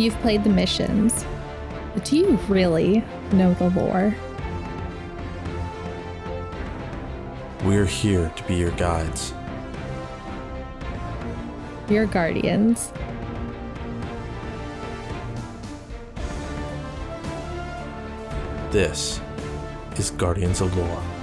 You've played the missions, but do you really know the lore? We're here to be your guides. Your guardians. This is Guardians of Lore.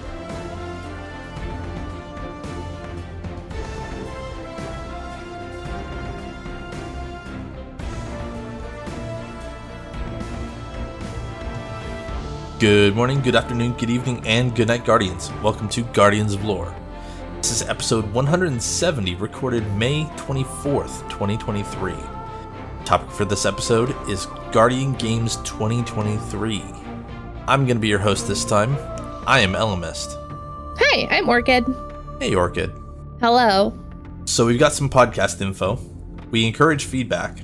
Good morning, good afternoon, good evening, and good night, Guardians. Welcome to Guardians of Lore. This is episode 170, recorded May 24th, 2023. Topic for this episode is Guardian Games 2023. I'm going to be your host this time. I am Ellimist. Hi, I'm Orchid. Hey, Orchid. Hello. So, we've got some podcast info. We encourage feedback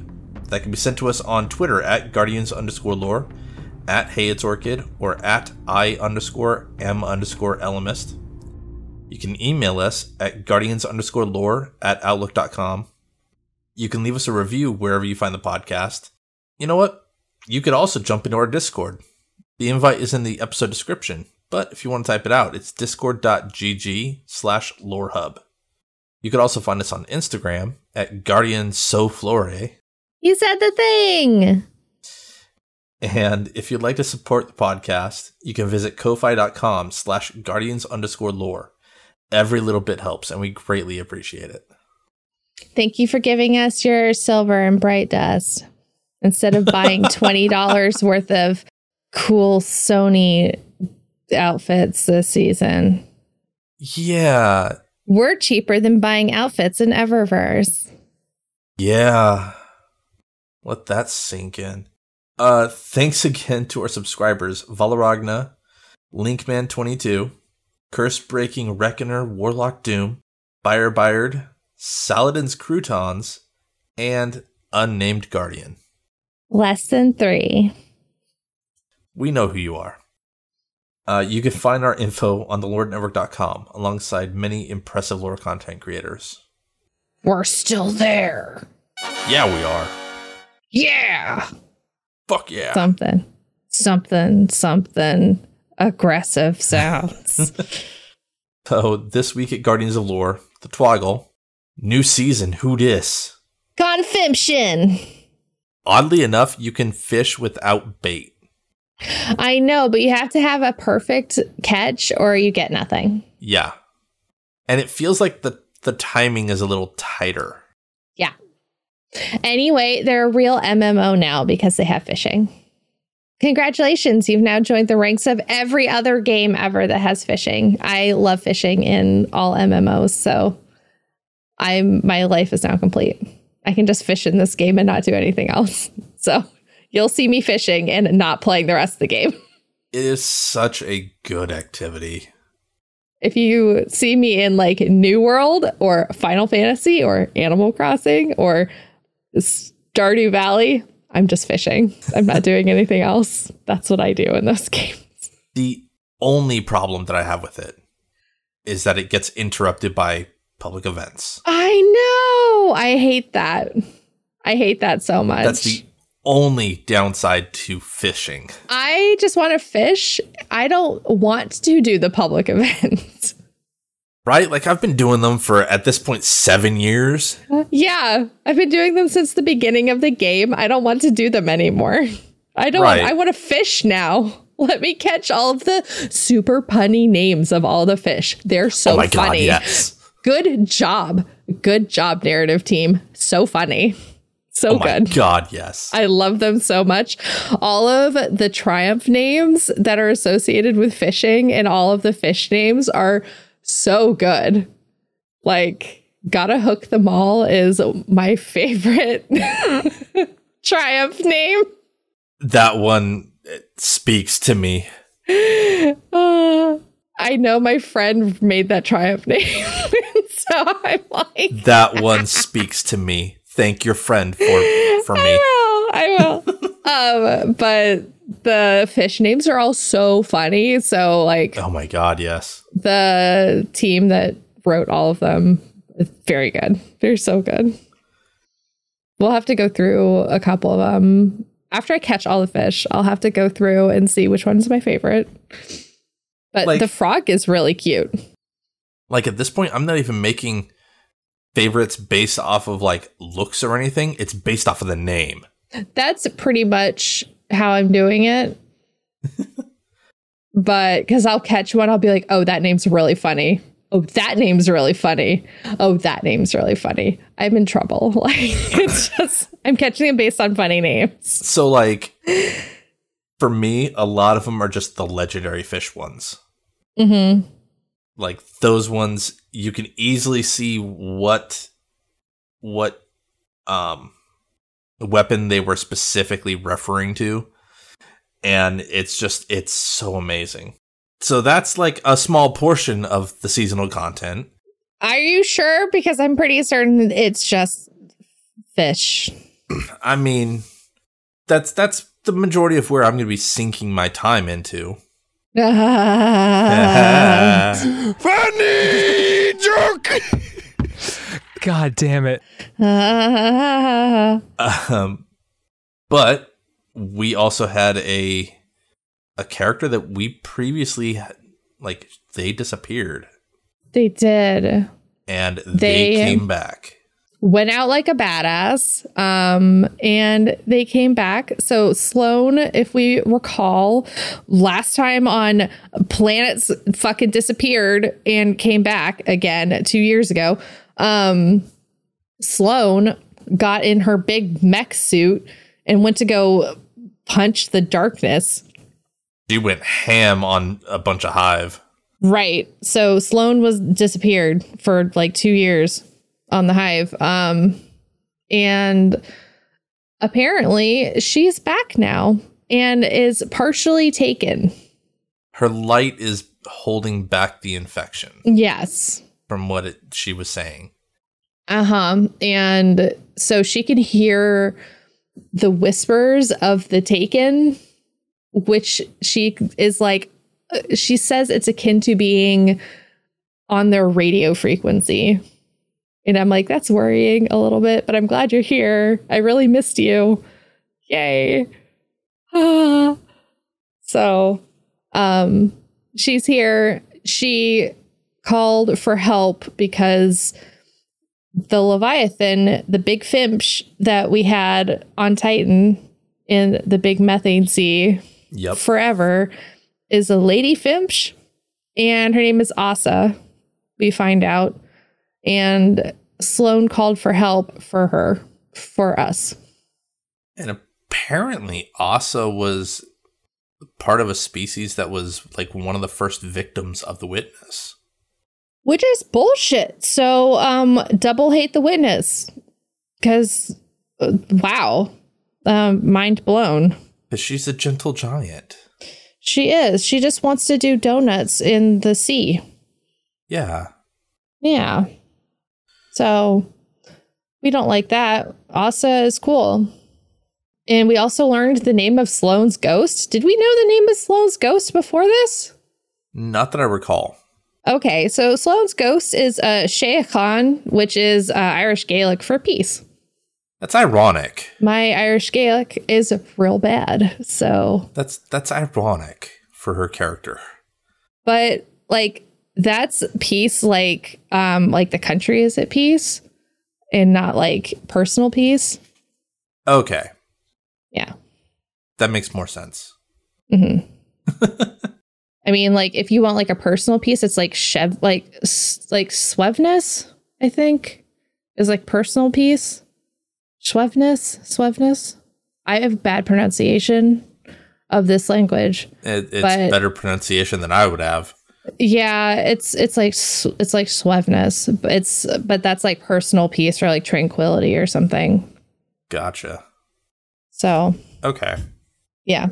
that can be sent to us on Twitter at Guardians underscore lore, at Hey It's Orchid, or at I underscore M underscore Ellimist. You can email us at guardians underscore lore at outlook.com. You can leave us a review wherever you find the podcast. You know what? You could also jump into our Discord. The invite is in the episode description, but if you want to type it out, it's discord.gg slash lorehub. You could also find us on Instagram at guardiansoflore. You said the thing. And if you'd like to support the podcast, you can visit ko-fi.com slash guardians underscore lore. Every little bit helps, and we greatly appreciate it. Thank you for giving us your silver and bright dust instead of buying $20 worth of cool Sony outfits this season. Yeah. We're cheaper than buying outfits in Eververse. Yeah. Let that sink in. Uh thanks again to our subscribers, Valaragna, Linkman22, Curse Breaking Reckoner, Warlock Doom, Byre Byard, Saladin's Croutons, and Unnamed Guardian. Less than three. We know who you are. Uh, you can find our info on thelorenetwork.com alongside many impressive lore content creators. We're still there. Yeah, we are. Yeah. Fuck yeah. Something. Something, something aggressive sounds. So this week at Guardians of Lore, the Twoggle, new season, who dis? Confimtion. Oddly enough, you can fish without bait. I know, but you have to have a perfect catch or you get nothing. Yeah. And it feels like the the timing is a little tighter. Yeah. Anyway, they're a real MMO now because they have fishing. Congratulations, you've now joined the ranks of every other game ever that has fishing. I love fishing in all MMOs, so I'm my life is now complete. I can just fish in this game and not do anything else. So you'll see me fishing and not playing the rest of the game. It is such a good activity. If you see me in like New World or Final Fantasy or Animal Crossing or Stardew Valley, I'm just fishing. I'm not doing anything else. That's what I do in those games. The only problem that I have with it is that it gets interrupted by public events. I know. I hate that. I hate that so much. That's the only downside to fishing. I just want to fish. I don't want to do the public events. Right? Like I've been doing them for at this point 7 years. yeah, I've been doing them since the beginning of the game. I don't want to do them anymore. I don't Right. want, I want to fish now. Let me catch all of the super punny names of all the fish. They're so funny. oh my god, yes. Good job. Good job, narrative team. So funny. So. Oh my good. god, yes. I love them so much. All of the triumph names that are associated with fishing and all of the fish names are so good. Like, gotta hook them all is my favorite triumph name. that one speaks to me. Uh, I know my friend made that triumph name. so I'm like, That one speaks to me. Thank your friend for for me. I will. Um, but the fish names are all so funny. So like Oh my god, yes. the team that wrote all of them is very good. They're so good. We'll have to go through a couple of them. After I catch all the fish, I'll have to go through and see which one's my favorite. But Like- the frog is really cute. Like at this point, I'm not even making favorites based off of like looks or anything. It's based off of the name. That's pretty much how I'm doing it. but because I'll catch one, I'll be like, oh, that name's really funny. Oh, that name's really funny. Oh, that name's really funny. I'm in trouble. Like, it's just, I'm catching them based on funny names. So like for me, a lot of them are just the legendary fish ones. Mm-hmm. Like those ones you can easily see what what um weapon they were specifically referring to and it's just it's so amazing. So that's like a small portion of the seasonal content. Are you sure? Because I'm pretty certain it's just fish. I mean, that's that's the majority of where I'm going to be sinking my time into. Funny joke. God damn it. Um, but we also had a a character that we previously like they disappeared they did. and they, They- came back. went out like a badass um and they came back so sloane if we recall last time on planets fucking disappeared and came back again two years ago um sloane got in her big mech suit and went to go punch the darkness She went ham on a bunch of hive. Right. So Sloane was disappeared for like two years on the hive. Um, and apparently she's back now and is partially taken. Her light is holding back the infection Yes. From what it, she was saying. Uh huh. And so she can hear the whispers of the taken, which she is like, she says it's akin to being on their radio frequency. And I'm like, that's worrying a little bit, but I'm glad you're here. I really missed you. Yay. Ah. So, um, she's here. She called for help because the Leviathan, the big finch that we had on Titan in the big methane sea Yep. forever, is a lady finch, and her name is Ahsa. We find out, and Sloane called for help for her, for us. And apparently, Ahsa was part of a species that was like one of the first victims of the witness. Which is bullshit. So, um, double hate the witness because, uh, wow, um, mind blown. Because she's a gentle giant. She is. She just wants to do donuts in the sea. Yeah. Yeah. So we don't like that. Ahsa is cool. And we also learned the name of Sloane's ghost. Did we know the name of Sloane's ghost before this? Not that I recall. Okay, so Sloane's ghost is uh, Shea Khan, which is uh, Irish Gaelic for peace. That's ironic. My Irish Gaelic is real bad. So, That's that's ironic for her character. but like that's peace like um like the country is at peace and not like personal peace. Okay, Yeah. that makes more sense. hmm I mean, like if you want like a personal piece, it's like chev like like swevness. I think is like personal piece. Swevness, swevness. I have bad pronunciation of this language. It, it's But- better pronunciation than I would have. Yeah, it's it's like it's like swevness, but it's but that's like personal peace or like tranquility or something. Gotcha. So Okay. yeah,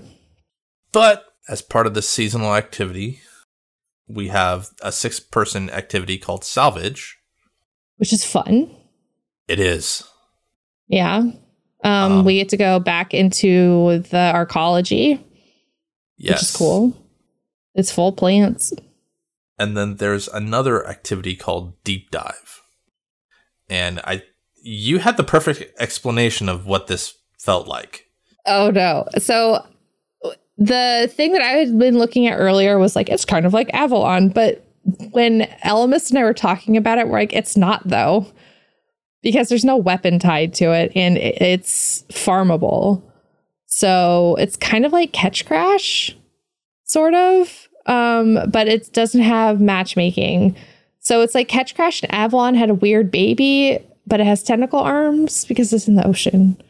But as part of the seasonal activity, we have a six person activity called Salvage. which is fun. It is. Yeah. Um, Um, we get to go back into the arcology, Yes. which is cool. It's full plants. And then there's another activity called Deep Dive. And I you had the perfect explanation of what this felt like. Oh no. So the thing that I had been looking at earlier was like it's kind of like Avalon, but when Ellimist and I were talking about it, we're like, it's not though. Because there's no weapon tied to it and it's farmable. So it's kind of like Ketchcrash, sort of. Um, but it doesn't have matchmaking. So it's like Ketchcrash and Avalon had a weird baby, but it has tentacle arms because it's in the ocean.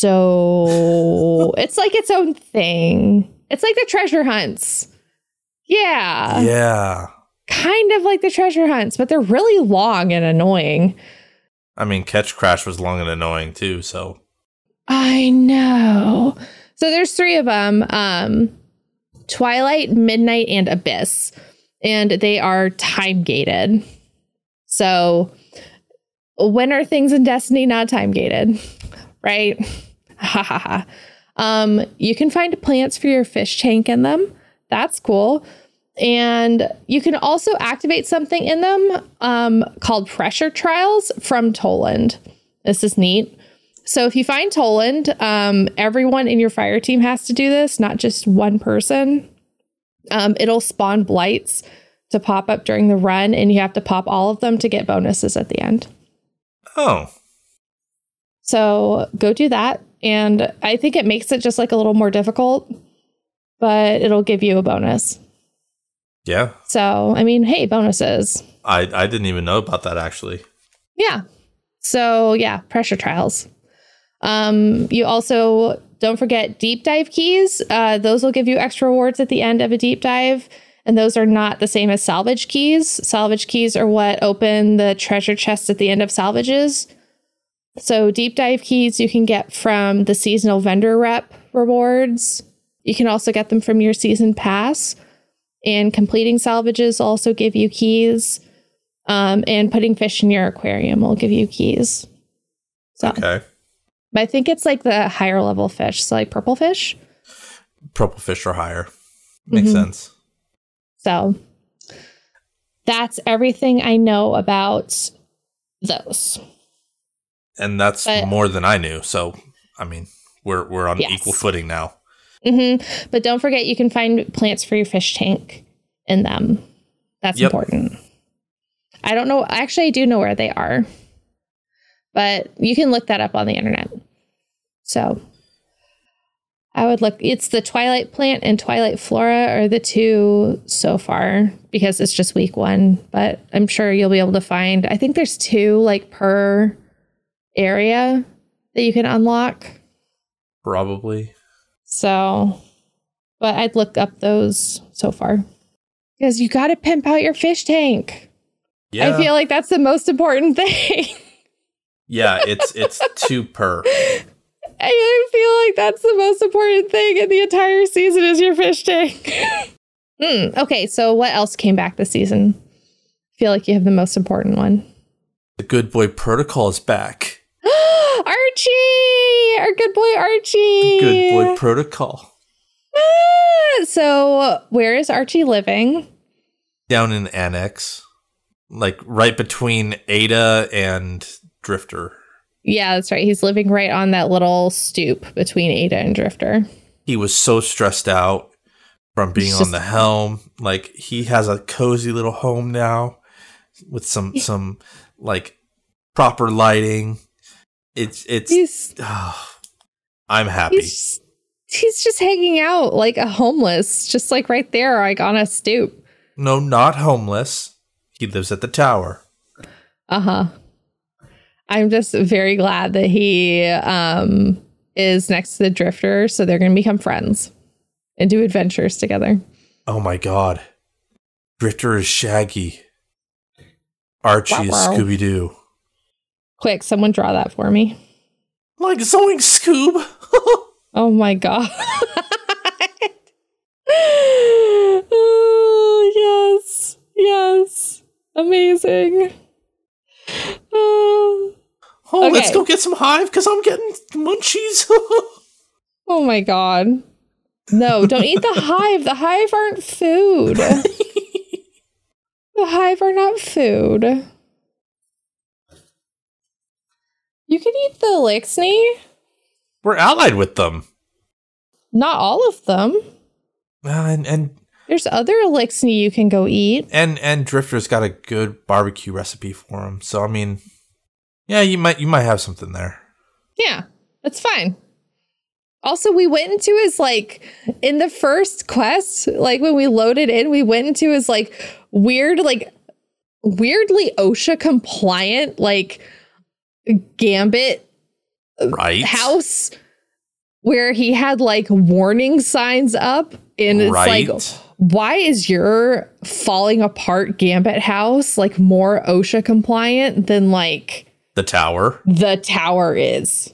So it's like its own thing. It's like the treasure hunts. Yeah. Yeah. Kind of like the treasure hunts, but they're really long and annoying. I mean, Ketchcrash was long and annoying too, so. I know. So there's three of them um, Twilight, Midnight, and Abyss. And they are time gated. So when are things in Destiny not time gated? Right? Ha ha ha. Um, you can find plants for your fish tank in them. That's cool. And you can also activate something in them um, called pressure trials from Toland. This is neat. So if you find Toland, um, everyone in your fire team has to do this, not just one person. Um, it'll spawn blights to pop up during the run, and you have to pop all of them to get bonuses at the end. Oh. So go do that. And I think it makes it just like a little more difficult, but it'll give you a bonus. Yeah. So, I mean, hey, bonuses. I, I didn't even know about that actually. Yeah. So, yeah, pressure trials. Um, you also don't forget deep dive keys. Uh, those will give you extra rewards at the end of a deep dive. And those are not the same as salvage keys. Salvage keys are what open the treasure chests at the end of salvages. So, deep dive keys you can get from the seasonal vendor rep rewards. You can also get them from your season pass. And completing salvages also give you keys. Um, and putting fish in your aquarium will give you keys. So, Okay. but I think it's like the higher level fish, so like purple fish. Purple fish are higher. Makes Mhm. sense. So that's everything I know about those. And that's But- more than I knew. So, I mean, we're we're on Yes. equal footing now. hmm But don't forget, you can find plants for your fish tank in them. That's Yep. important. I don't know. Actually, I do know where they are, but you can look that up on the internet. So I would look. It's the Twilight plant and Twilight Flora are the two so far because it's just week one. But I'm sure you'll be able to find. I think there's two like per area that you can unlock. Probably. So, but I'd look up those so far because you got to pimp out your fish tank. Yeah. I feel like that's the most important thing. yeah, it's it's two per. I feel like that's the most important thing in the entire season is your fish tank. Hmm, okay, so what else came back this season? I feel like you have the most important one. The good boy protocol is back. Archie, our good boy Archie. Good boy protocol. Ah, so, where is Archie living? Down in Annex. Like right between Ada and Drifter. Yeah, that's right. He's living right on that little stoop between Ada and Drifter. He was so stressed out from being It's on the helm. Like he has a cozy little home now with some some like proper lighting. It's it's He's I'm happy. he's he's just hanging out like a homeless, just like right there, like on a stoop. No, not homeless. He lives at the tower. Uh huh. I'm just very glad that he um is next to the drifter, so they're gonna become friends and do adventures together. Oh my god. Drifter is Shaggy. Archie is Wow. Scooby Doo. Quick, someone draw that for me. Like Zoink Scoob. Oh my god. oh, yes. Yes. Amazing. Oh, oh, let's go get some hive because I'm getting munchies. oh my god. No, don't eat the hive. The hive aren't food. The hive are not food. You can eat the Eliksni. We're allied with them. Not all of them. Uh, and and There's other Eliksni you can go eat. and and Drifter's got a good barbecue recipe for them. So I mean, yeah, you might you might have something there. Yeah, that's fine. Also, we went into his like in the first quest, like when we loaded in, we went into his like weird, like weirdly OSHA compliant, like gambit Right. house where he had like warning signs up and it's Right. like why is your falling apart gambit house like more OSHA compliant than like the tower. the tower is?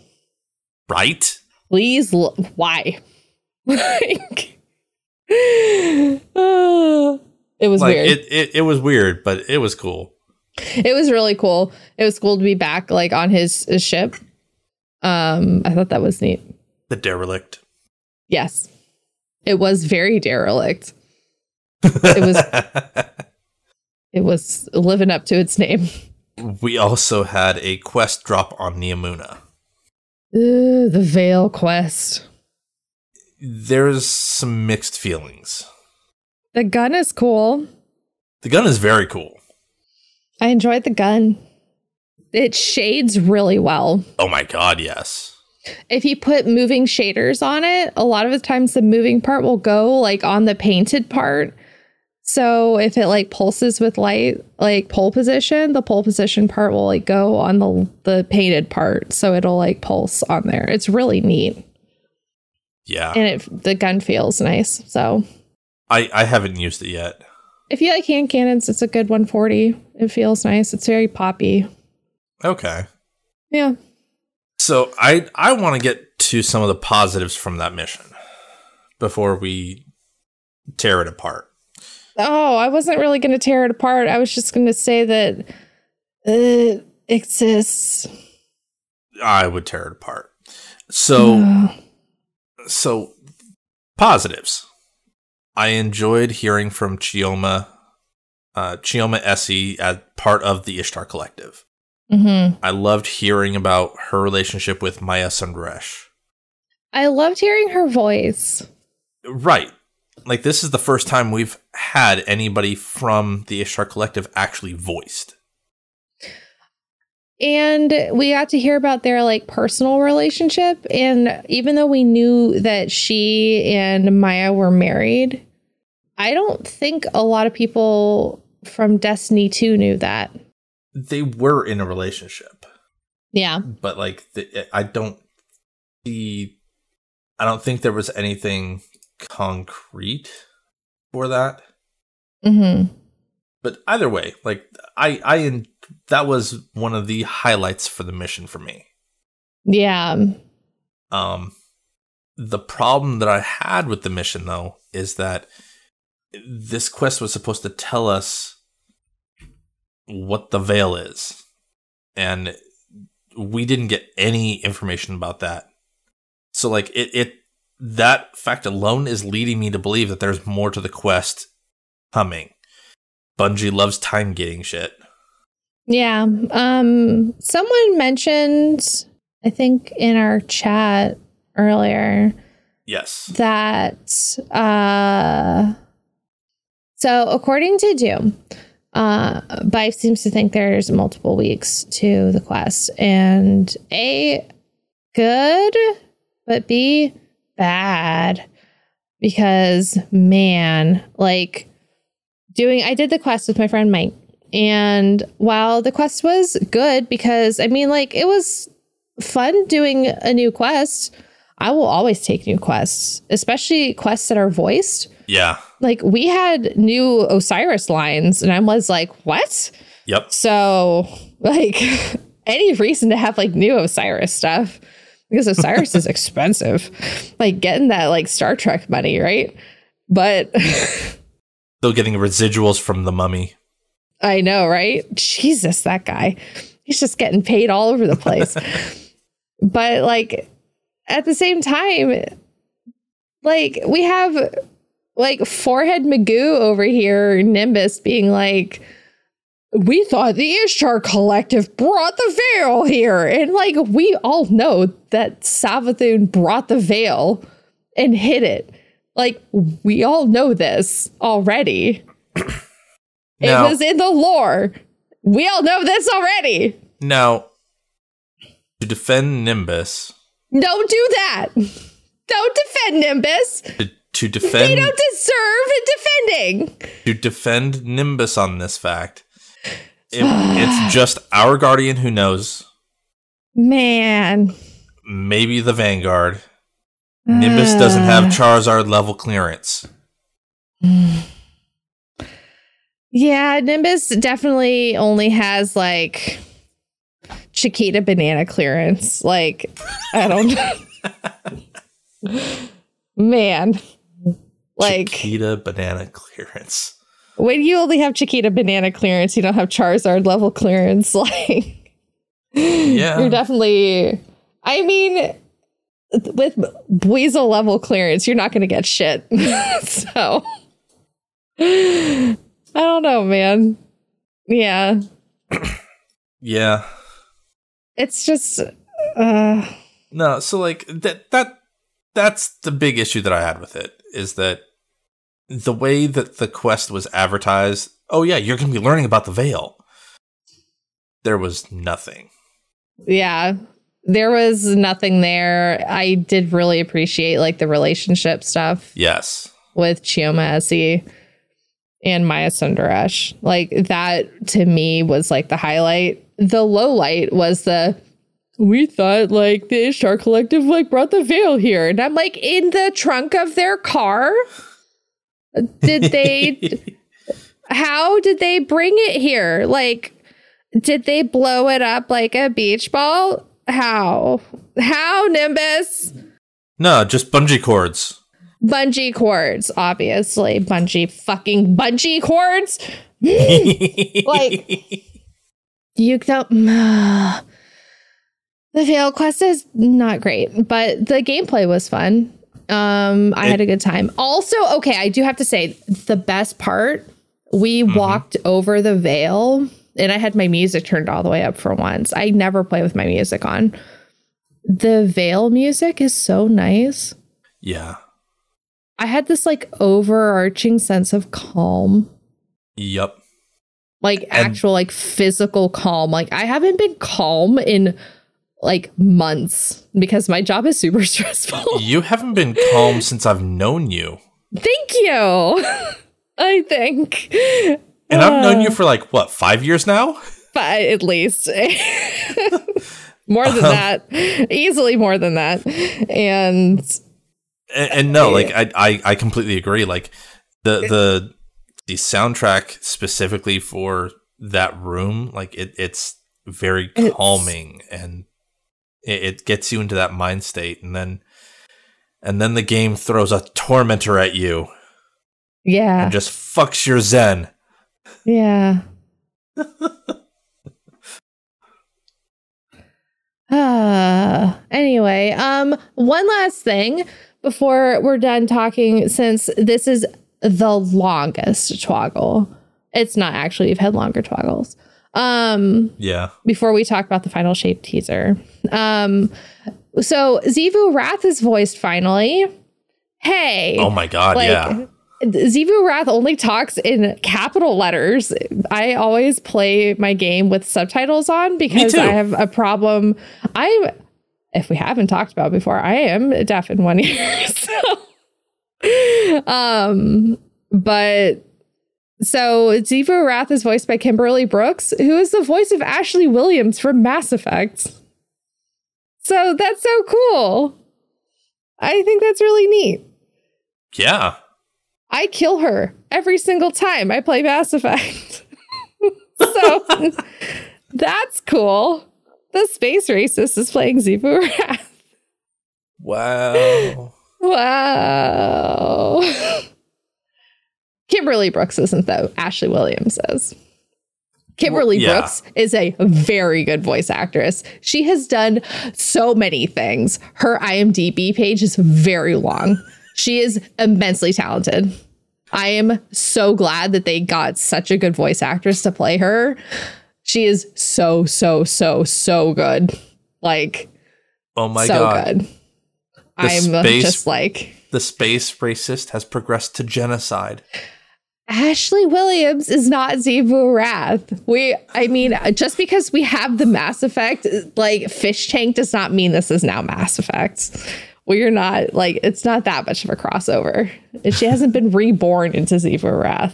Right. Please l- why? like uh, it was Like weird. it, it it was weird, but it was cool. It was really cool. It was cool to be back like on his, his ship. Um I thought that was neat. The derelict. Yes. It was very derelict. It was it was living up to its name. we also had a quest drop on Neomuna. Ooh, the Veil quest. There's some mixed feelings. The gun is cool. The gun is very cool. I enjoyed the gun. It shades really well. Oh my god, yes. If you put moving shaders on it, a lot of the times the moving part will go like on the painted part. So if it like pulses with light, like pole position, the pole position part will like go on the the painted part. So it'll like pulse on there. It's really neat. Yeah. And it the gun feels nice. So I I haven't used it yet. If you like hand cannons, it's a good 140. It feels nice. It's very poppy. Okay. Yeah. So I I want to get to some of the positives from that mission before we tear it apart. Oh, I wasn't really going to tear it apart. I was just going to say that uh, it exists. I would tear it apart. So so positives. I enjoyed hearing from Chioma uh Chioma Esi as part of the Ishtar Collective. Mhm. I loved hearing about her relationship with Maya Sundaresh. I loved hearing her voice. Right. Like this is the first time we've had anybody from the Ishtar Collective actually voiced. And we got to hear about their like personal relationship. And even though we knew that she and Maya were married, I don't think a lot of people from Destiny 2 knew that. They were in a relationship, Yeah. but like the, I don't see I don't think there was anything concrete for that. Mm-hmm. But either way, like I I that was one of the highlights for the mission for me. Yeah. Um, the problem that I had with the mission, though, is that this quest was supposed to tell us what the veil is, and we didn't get any information about that. So, like it, it that fact alone is leading me to believe that there's more to the quest coming. Bungie loves time gating shit. Yeah. Um someone mentioned I think in our chat earlier Yes. that uh so according to Doom, uh Byf seems to think there's multiple weeks to the quest and A good but B bad because man, like doing I did the quest with my friend Mike and while the quest was good because I mean like it was fun doing a new quest, I will always take new quests, especially quests that are voiced. Yeah. Like we had new Osiris lines and I was like, "What?" Yep. So, like any reason to have like new Osiris stuff because Osiris is expensive. Like getting that like Star Trek money, right? But Still getting residuals from the mummy. I know, right? Jesus, that guy. He's just getting paid all over the place. but like at the same time, like we have like forehead Magoo over here, Nimbus being like, we thought the Ishtar Collective brought the veil here. And like, we all know that Savathun brought the veil and hid it. Like, we all know this already. Now- it was in the lore. We all know this already. Now, to defend Nimbus, Don't do that. Don't defend Nimbus. to, to defend. They don't deserve defending. to defend Nimbus on this fact, it, it's just our guardian who knows. Man. Maybe the Vanguard. Nimbus doesn't have Uh, Charizard level clearance. Yeah, Nimbus definitely only has like Chiquita banana clearance. Like, I don't know. Man. Like Chiquita banana clearance. when you only have Chiquita banana clearance, you don't have Charizard level clearance. Like Yeah. you're definitely I mean with Weasel level clearance, you're not gonna get shit. so I don't know, man. Yeah. Yeah. It's just uh No, so like that that that's the big issue that I had with it is that the way that the quest was advertised, oh yeah, you're going to be learning about the veil. There was nothing. yeah. There was nothing there. I did really appreciate like the relationship stuff Yes. with Chioma Esi and Maya Sundaresh. Like that to me was like the highlight. The low light was the we thought like the Ishtar Collective like brought the veil here. And I'm like, in the trunk of their car? Did they how did they bring it here? Like, did they blow it up like a beach ball? How? How, Nimbus? no, just bungee cords. Bungee cords, obviously. Bungee fucking bungee cords. Like- You don't. the Veil Quest is not great, but the gameplay was fun. Um, I had a good time. Also, okay, I do have to say the best part. We walked over the veil, and I had my music turned all the way up for once. I never play with my music on. The veil music is so nice. yeah. I had this like overarching sense of calm, Yep. like And- actual like physical calm. Like I haven't been calm in like months because my job is super stressful. You haven't been calm since I've known you. Thank you. I think. And I've known you for like what, 5 years now? But at least more than Um, that. Easily more than that. And And, and no, like I, I I completely agree. Like the the the soundtrack specifically for that room, like it it's very It's- calming and it, it gets you into that mind state, and then and then the game throws a tormentor at you yeah. and just fucks your zen. Yeah. Ah, anyway, um one last thing before we're done talking since this is the longest twoggle. It's not actually you've had longer twoggles. Um Yeah, before we talk about the final shape teaser. Um so Xivu Arath is voiced finally. Hey. Oh my god, Like, yeah. Xivu Arath only talks in capital letters. I always play my game with subtitles on because. I have a problem. I'm, if we haven't talked about before, I am deaf in one ear. So, um, but so Xivu Arath is voiced by Kimberly Brooks, who is the voice of Ashley Williams from Mass Effect. So that's so cool. I think that's really neat. Yeah. I kill her every single time I play Mass Effect. so that's cool. The space racist is playing Xivu Arath. Wow. Wow. Kimberly Brooks isn't though. Ashley Williams is. Kimberly Well, yeah. Brooks is a very good voice actress. She has done so many things. Her IMDb page is very long. She is immensely talented. I am so glad that they got such a good voice actress to play her. She is so, so, so, so good. Like, Oh my god. so god. good. I'm space- just like, The space racist has progressed to genocide. Ashley Williams is not Xivu Arath. We, I mean, just because we have the Mass Effect, like Fish Tank, does not mean this is now Mass Effect. We're not like it's not that much of a crossover. And She hasn't been reborn into Xivu Arath.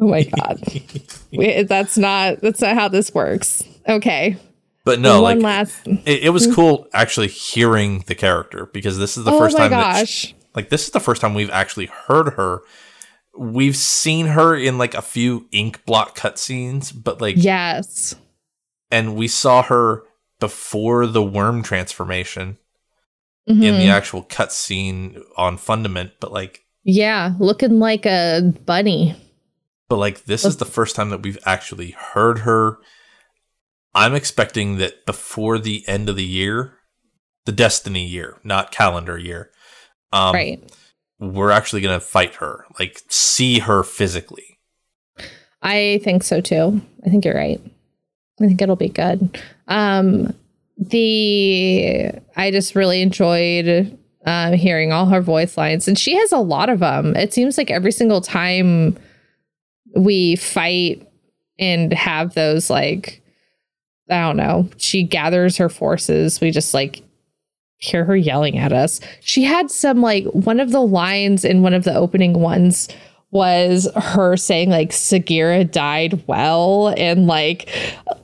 Oh my god, we, that's not that's not how this works. Okay, But no, like last. it, it was hmm? cool actually hearing the character because this is the oh first time that gosh, like this is the first time we've actually heard her. We've seen her in like a few ink block cutscenes, but like yes, and we saw her before the worm transformation in Mhm. the actual cutscene on Fundament, but like yeah, looking like a bunny. but like this is the first time that we've actually heard her. I'm expecting that before the end of the year, the Destiny year, not calendar year, um, right. We're actually gonna fight her, like see her physically. I think so too. I think you're right. I think it'll be good. Um the I just really enjoyed um hearing all her voice lines and she has a lot of them. It seems like every single time we fight and have those like I don't know, she gathers her forces, we just like hear her yelling at us. She had some like one of the lines in one of the opening ones was her saying like Sagira died well and like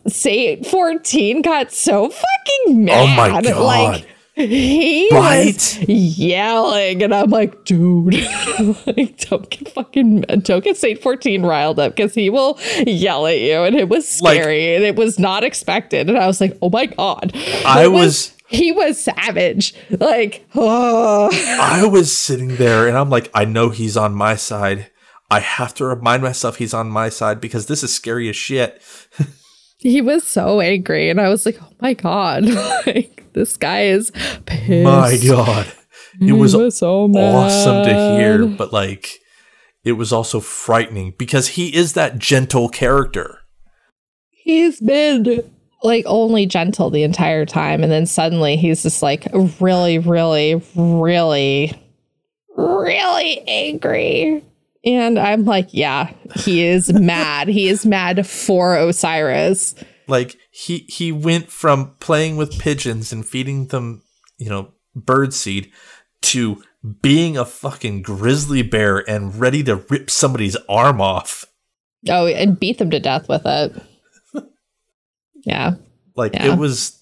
Saint 14 got so fucking mad. Oh my God. Like he Right? was yelling and I'm like, dude, like, don't get fucking don't get Saint 14 riled up because he will yell at you and it was Like- scary and it was not expected. And I was like, oh my God. I It was he was savage. Like, oh. I was sitting there and I'm like, I know he's on my side. I have to remind myself he's on my side because this is scary as shit. he was so angry. And I was like, oh my God. like, this guy is pissed. My god. It He was so awesome to hear, but like it was also frightening because he is that gentle character. He's been like only gentle the entire time. And then suddenly he's just like really, really, really, really angry. And I'm like, yeah, he is mad. He is mad for Osiris. Like he he went from playing with pigeons and feeding them, you know, bird seed to being a fucking grizzly bear and ready to rip somebody's arm off. Oh, and beat them to death with it. Yeah. Like Yeah. it was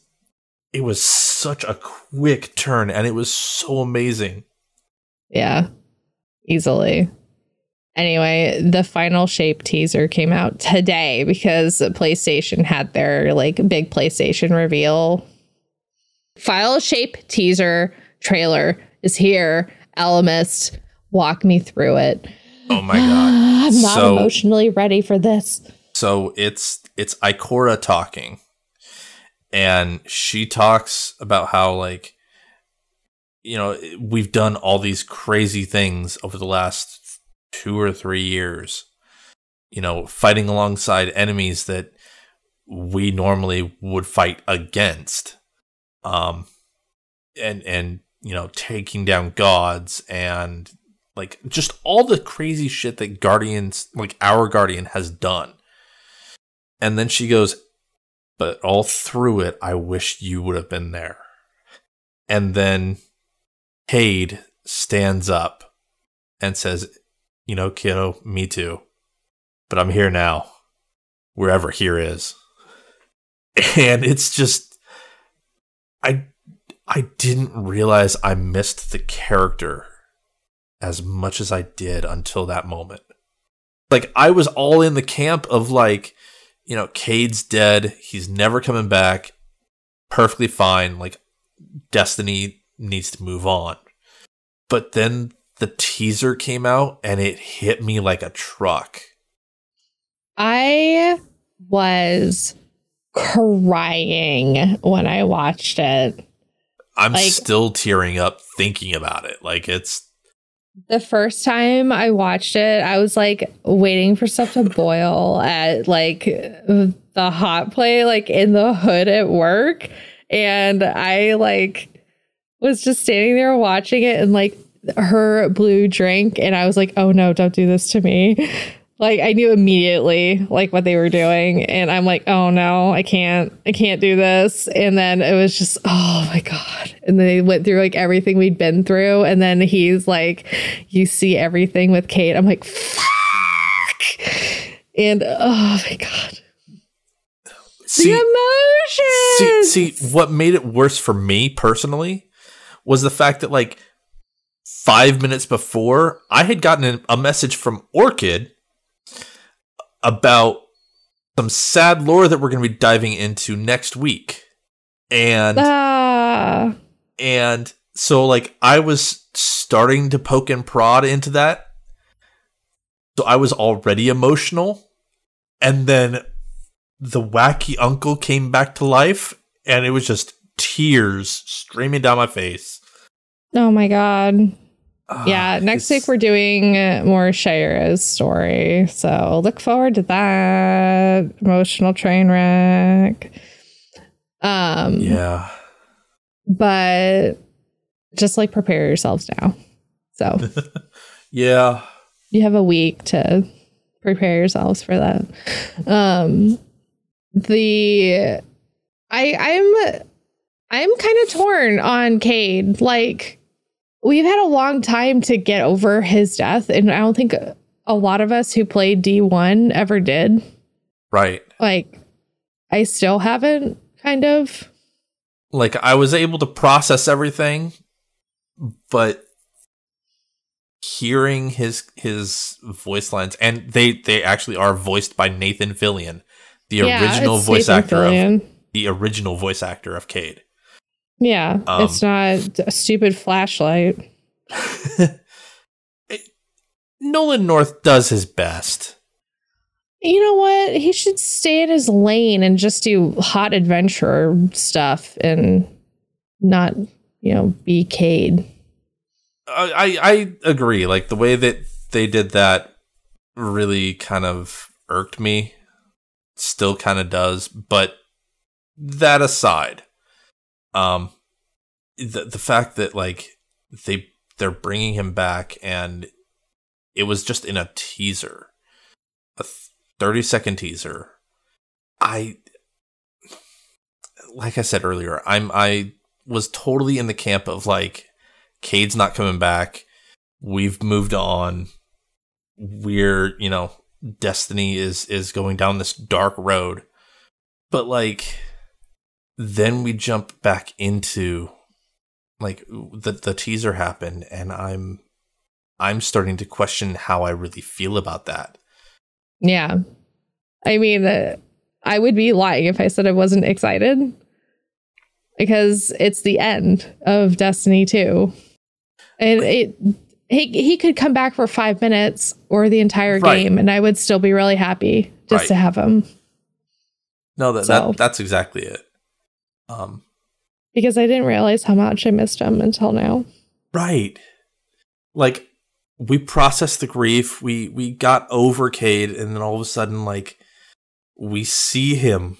it was such a quick turn and it was so amazing. Yeah. Easily. Anyway, the final shape teaser came out today because PlayStation had their like big PlayStation reveal. Final shape teaser trailer is here. Ellimist, walk me through it. Oh my god. I'm not So- emotionally ready for this. So it's it's Ikora talking. And she talks about how like you know, we've done all these crazy things over the last 2 or 3 years. You know, fighting alongside enemies that we normally would fight against. Um and and you know, taking down gods and like just all the crazy shit that Guardians like our Guardian has done. And then she goes, But all through it, I wish you would have been there. And then Cayde stands up and says, You know, kiddo, me too. But I'm here now, wherever here is. And it's just, I, I didn't realize I missed the character as much as I did until that moment. Like, I was all in the camp of like, you know, Cayde's dead. He's never coming back. Perfectly fine. Like, Destiny needs to move on. But then the teaser came out and it hit me like a truck. I was crying when I watched it. I'm Like- still tearing up thinking about it. Like, it's The first time I watched it, I was like waiting for stuff to boil at like the hot plate, like in the hood at work. And I like was just standing there watching it and like her blue drink. And I was like, oh no, don't do this to me. Like I knew immediately like what they were doing. And I'm like, oh no, I can't, I can't do this. And then it was just, oh my God. And they went through like everything we'd been through. And then he's like, you see everything with Kate. I'm like, fuck. And oh my God. See, the emotions. see, see, what made it worse for me personally was the fact that like five minutes before, I had gotten a message from Orchid about some sad lore that we're going to be diving into next week. And Ah. and so like I was starting to poke and prod into that. So I was already emotional. And then the wacky uncle came back to life and it was just tears streaming down my face. Oh my God. Ah, Yeah, next it's- week we're doing uh, more Shira's story. So look forward to that. Emotional train wreck. Um Yeah. but just like prepare yourselves now. So Yeah. you have a week to prepare yourselves for that. Um the I I'm I'm kind of torn on Cayde. Like we've had a long time to get over his death and I don't think a lot of us who played D1 ever did. Right. Like I still haven't kind of Like I was able to process everything, but hearing his his voice lines and they they actually are voiced by Nathan Fillion, the Yeah, original voice Nathan actor of the original voice actor of Cayde. Yeah, Um, it's not a stupid flashlight. Nolan North does his best. You know what? He should stay in his lane and just do hot adventure stuff and not, you know, be Cayde. I I agree. Like the way that they did that really kind of irked me. Still kind of does, but that aside, um, the the fact that like they they're bringing him back and it was just in a teaser, a thirty second teaser. I like I said earlier, I'm I was totally in the camp of like Cayde's not coming back. We've moved on. We're, you know, destiny is is going down this dark road. But like then we jump back into like the the teaser happened and I'm I'm starting to question how I really feel about that. Yeah. I mean, uh, I would be lying if I said I wasn't excited because it's the end of Destiny 2. And it he he could come back for 5 minutes or the entire Right. game and I would still be really happy just Right. to have him No, that, So- that that's exactly it. Um because I didn't realize how much I missed him until now. Right. Like we processed the grief, we we got over Cayde, and then all of a sudden, like we see him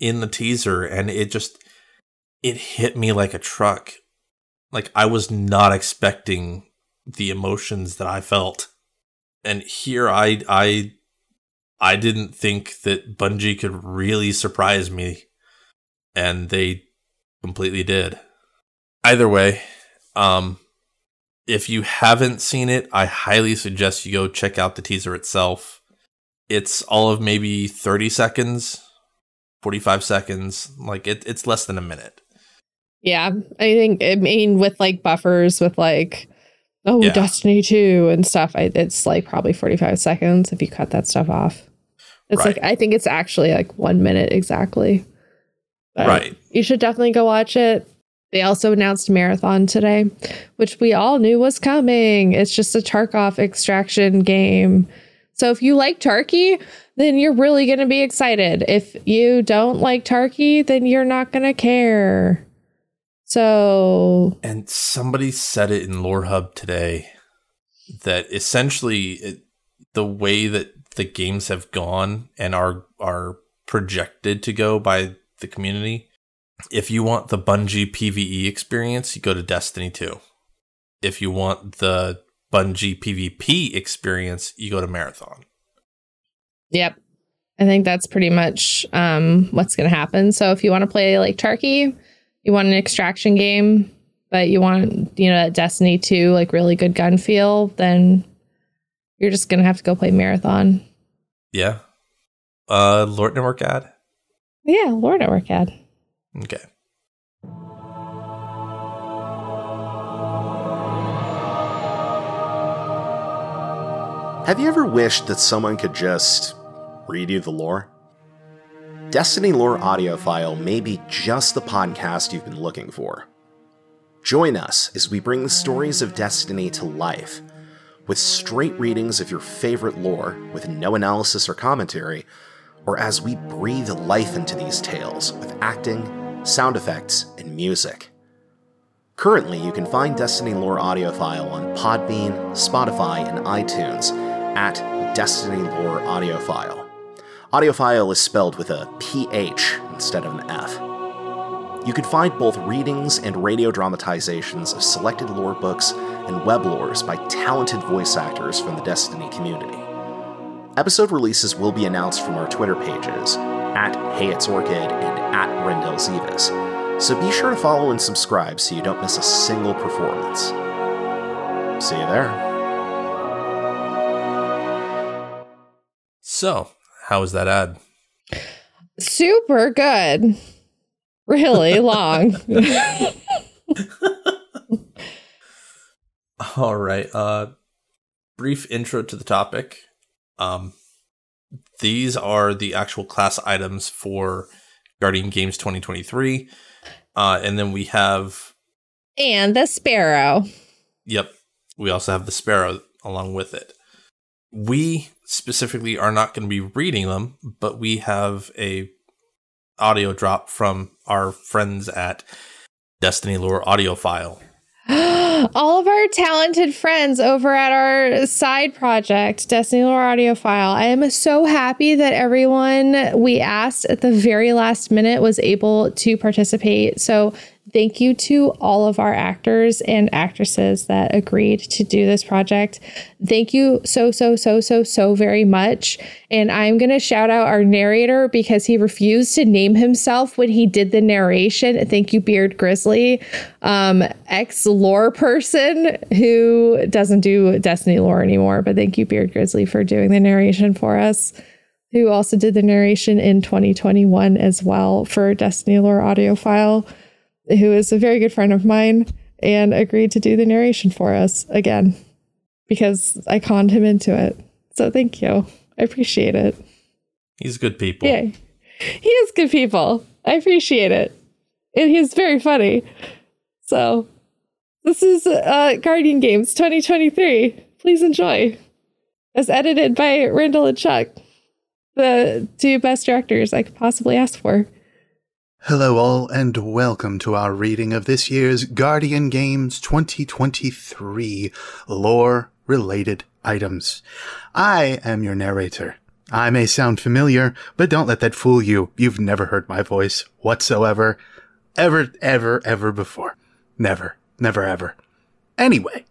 in the teaser, and it just it hit me like a truck. Like I was not expecting the emotions that I felt. And here I I I didn't think that Bungie could really surprise me. And they completely did. Either way, um, if you haven't seen it, I highly suggest you go check out the teaser itself. It's all of maybe 30 seconds, 45 seconds. Like it, it's less than a minute. Yeah, I think I mean with like buffers with like oh Yeah. Destiny 2 and stuff, I, it's like probably 45 seconds if you cut that stuff off. It's Right. like I think it's actually like 1 minute exactly. But Right. You should definitely go watch it. They also announced Marathon today, which we all knew was coming. It's just a Tarkov extraction game. So if you like Tarky, then you're really going to be excited. If you don't like Tarky, then you're not going to care. So, And somebody said it in Lore Hub today. that essentially it, the way that the games have gone and are are projected to go by the community. If you want the Bungie PvE experience, you go to Destiny 2. If you want the Bungie PvP experience, you go to Marathon. Yep. I think that's pretty much um, what's going to happen. So if you want to play like Tarky, you want an extraction game, but you want, you know, that Destiny 2, like really good gun feel, then you're just going to have to go play Marathon. Yeah. Uh, Lore Network ad? Yeah, Lore Network ad. Okay. Have you ever wished that someone could just read you the lore? Destiny Lore Audiophile may be just the podcast you've been looking for. Join us as we bring the stories of Destiny to life with straight readings of your favorite lore with no analysis or commentary, or as we breathe life into these tales with acting, sound effects, and music. Currently, you can find Destiny Lore Audiophile on Podbean, Spotify, and iTunes at Destiny Lore Audiophile. Audiophile is spelled with a PH instead of an F. You can find both readings and radio dramatizations of selected lore books and web lores by talented voice actors from the Destiny community. Episode releases will be announced from our Twitter pages at Hey It's Orchid and at Rindel Zivas, so be sure to follow and subscribe so you don't miss a single performance. See you there. So, how was that ad? Super good. Really long. All right. Uh brief intro to the topic. Um these are the actual class items for Guardian Games 2023. Uh and then we have and the Sparrow. yep, we also have the Sparrow along with it. We specifically are not going to be reading them, but we have a audio drop from our friends at Destiny Lore Audiophile. All of our talented friends over at our side project, Destiny Lore Audiophile. I am so happy that everyone we asked at the very last minute was able to participate. So thank you to all of our actors and actresses that agreed to do this project. Thank you so, so, so, so, so very much. And I'm going to shout out our narrator because he refused to name himself when he did the narration. Thank you, Beard Grizzly, um, ex lore person who doesn't do Destiny lore anymore. But thank you, Beard Grizzly, for doing the narration for us. Who also did the narration in 2021 as well for Destiny Lore Audiophile who is a very good friend of mine and agreed to do the narration for us again because I conned him into it. So thank you. I appreciate it. He's good people. Yeah. He is good people. I appreciate it. And he's very funny. So this is uh, Guardian Games 2023. Please enjoy. As edited by Rindel and Chuck, the two best directors I could possibly ask for. Hello, all, and welcome to our reading of this year's Guardian Games 2023 lore related items. I am your narrator. I may sound familiar, but don't let that fool you. You've never heard my voice whatsoever. Ever, ever, ever before. Never, never, ever. Anyway,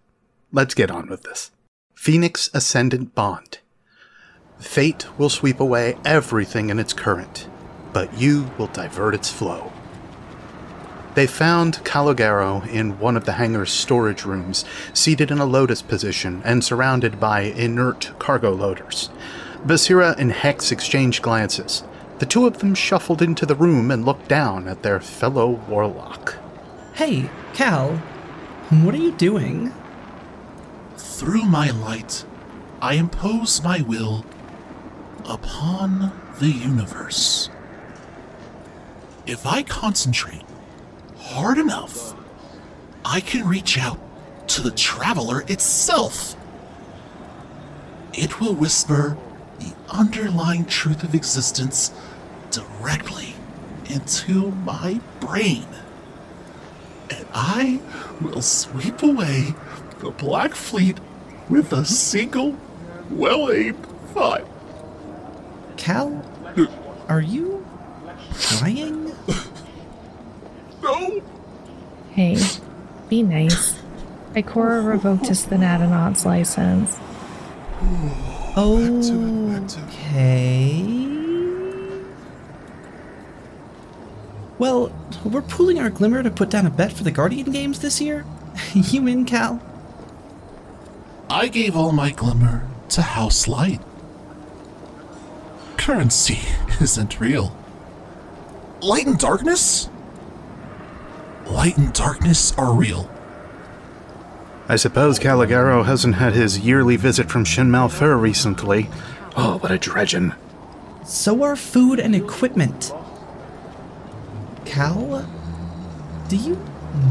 let's get on with this. Phoenix Ascendant Bond. Fate will sweep away everything in its current but you will divert its flow. They found Calogero in one of the hangar's storage rooms, seated in a lotus position and surrounded by inert cargo loaders. Basira and Hex exchanged glances. The two of them shuffled into the room and looked down at their fellow warlock. Hey, Cal, what are you doing? Through my light, I impose my will upon the universe. If I concentrate hard enough, I can reach out to the traveler itself. It will whisper the underlying truth of existence directly into my brain. And I will sweep away the Black Fleet with a single well aimed thought. Cal, uh. are you crying? No! Hey, be nice. Ikora revoked his Thanatonaut's license. Oh, okay. Well, we're pooling our glimmer to put down a bet for the Guardian games this year. you in, Cal? I gave all my glimmer to House Light. Currency isn't real. Light and darkness? Light and darkness are real. I suppose Calogero hasn't had his yearly visit from Shin Malphur recently. Oh, what a dredgen. So are food and equipment. Cal, do you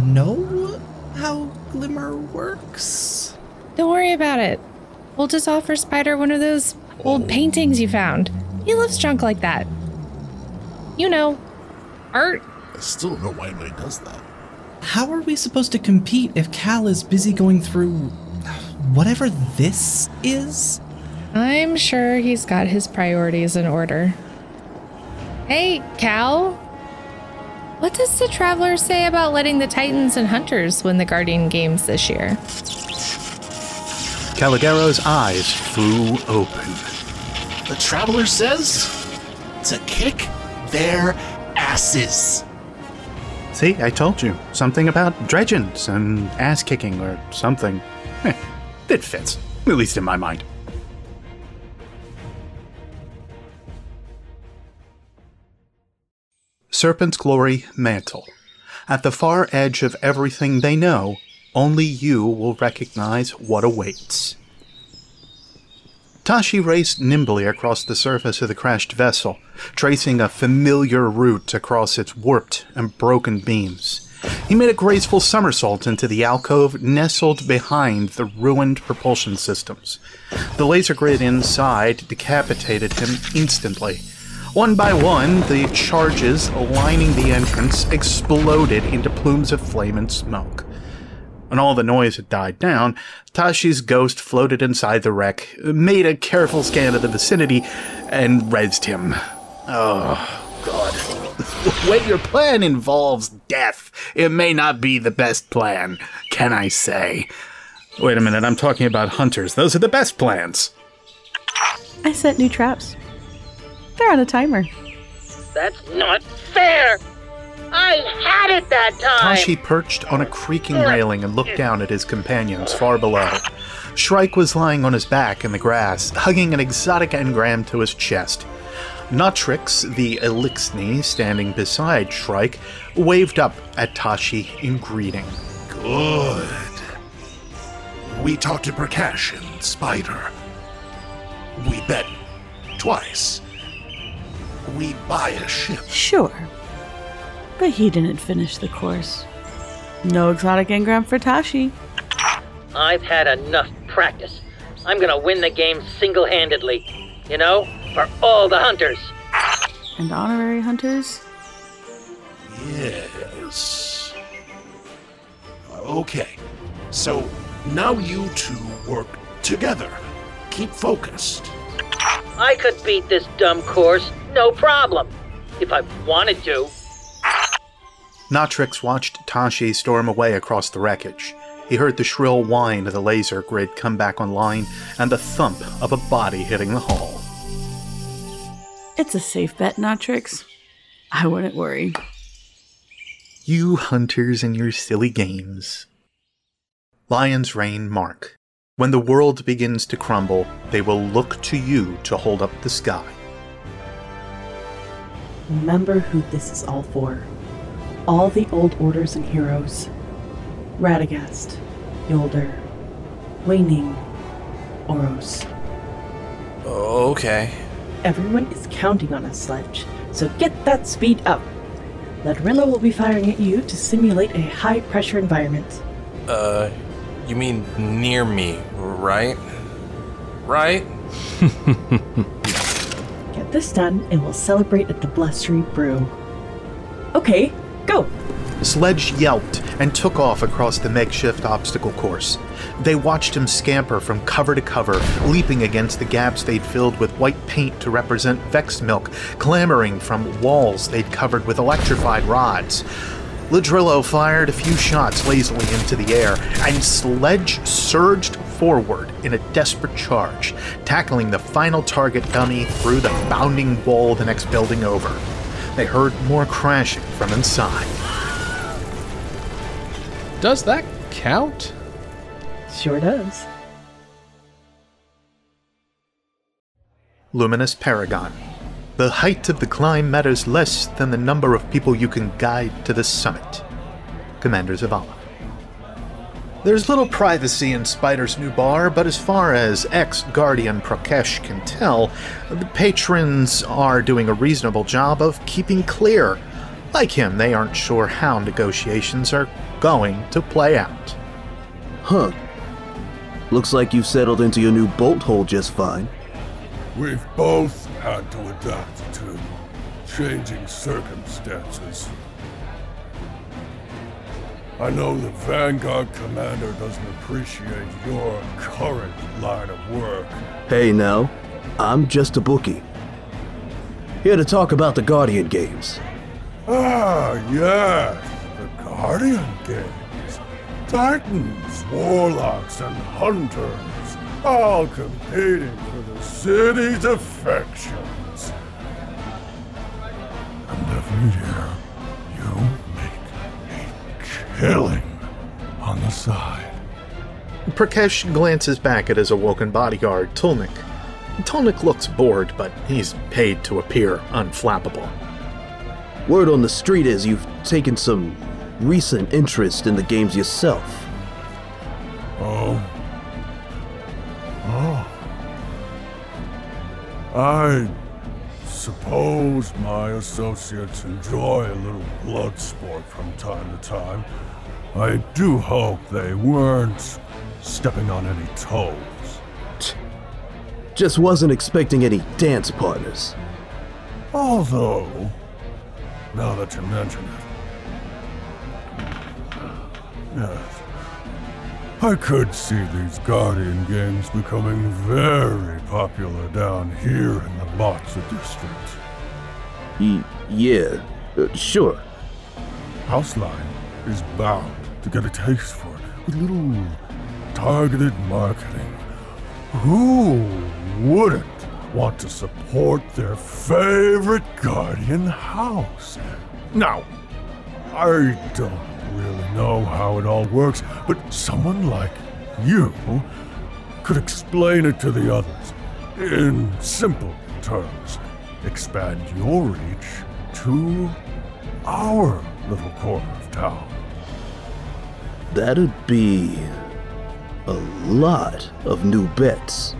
know how glimmer works? Don't worry about it. We'll just offer Spider one of those old paintings you found. He loves junk like that. You know, art. I still don't know why anybody does that. How are we supposed to compete if Cal is busy going through whatever this is? I'm sure he's got his priorities in order. Hey, Cal. What does the Traveler say about letting the Titans and Hunters win the Guardian Games this year? Calogero's eyes flew open. The Traveler says to kick their asses. See, I told you. Something about dredgens and ass kicking or something. Eh, it fits, at least in my mind. Serpent's Glory Mantle. At the far edge of everything they know, only you will recognize what awaits. Tashi raced nimbly across the surface of the crashed vessel, tracing a familiar route across its warped and broken beams. He made a graceful somersault into the alcove nestled behind the ruined propulsion systems. The laser grid inside decapitated him instantly. One by one, the charges lining the entrance exploded into plumes of flame and smoke. When all the noise had died down, Tashi's ghost floated inside the wreck, made a careful scan of the vicinity, and rezzed him. Oh, God. when your plan involves death, it may not be the best plan, can I say? Wait a minute, I'm talking about hunters. Those are the best plans. I set new traps. They're on a timer. That's not fair! I had it that time! Tashi perched on a creaking railing and looked down at his companions far below. Shrike was lying on his back in the grass, hugging an exotic engram to his chest. Notriks, the Eliksni, standing beside Shrike, waved up at Tashi in greeting. Good. We talked to Prak'kesh and Spider. We bet twice. We buy a ship. Sure. But he didn't finish the course. No exotic engram for Tashi. I've had enough practice. I'm gonna win the game single handedly. You know, for all the hunters. And honorary hunters? Yes. Okay. So now you two work together. Keep focused. I could beat this dumb course, no problem. If I wanted to. Notriks watched Tashi storm away across the wreckage. He heard the shrill whine of the laser grid come back online and the thump of a body hitting the hull. It's a safe bet, Notriks. I wouldn't worry. You hunters and your silly games. Lion's Reign Mark. When the world begins to crumble, they will look to you to hold up the sky. Remember who this is all for. All the old orders and heroes. Radegast, Jolder, Waining, Oros. Okay. Everyone is counting on us, Sledge, so get that speed up. Ladrillo will be firing at you to simulate a high pressure environment. Uh, you mean near me, right? Right? This done and we'll celebrate at the Blustery Brew. Okay, go! Sledge yelped and took off across the makeshift obstacle course. They watched him scamper from cover to cover, leaping against the gaps they'd filled with white paint to represent Vex milk, clambering from walls they'd covered with electrified rods. Ladrillo fired a few shots lazily into the air, and Sledge surged forward in a desperate charge, tackling the final target dummy through the bounding wall of the next building over. They heard more crashing from inside. Does that count? Sure does. Luminous Paragon. The height of the climb matters less than the number of people you can guide to the summit. Commander Zavala. There's little privacy in Spider's new bar, but as far as ex Guardian Prak'kesh can tell, the patrons are doing a reasonable job of keeping clear. Like him, they aren't sure how negotiations are going to play out. Huh. Looks like you've settled into your new bolt hole just fine. We've both had to adapt to changing circumstances. I know the Vanguard commander doesn't appreciate your current line of work. Hey now, I'm just a bookie. Here to talk about the Guardian games. Ah, yes, the Guardian games. Titans, warlocks, and hunters, all competing for the city's affections. And every year, killing on the side. Prak'kesh glances back at his awoken bodyguard, Tulnik. Tulnik looks bored, but he's paid to appear unflappable. Word on the street is you've taken some recent interest in the games yourself. Oh. Oh. I suppose my associates enjoy a little blood sport from time to time. I do hope they weren't stepping on any toes. Just wasn't expecting any dance partners. Although, now that you mention it, yes, I could see these Guardian games becoming very popular down here in the district. Y- yeah, uh, sure. House Light is bound to get a taste for it with little targeted marketing. Who wouldn't want to support their favorite Guardian house? Now, I don't really know how it all works, but someone like you could explain it to the others in simple terms. Expand your reach to our little corner of town. That'd be a lot of new bets.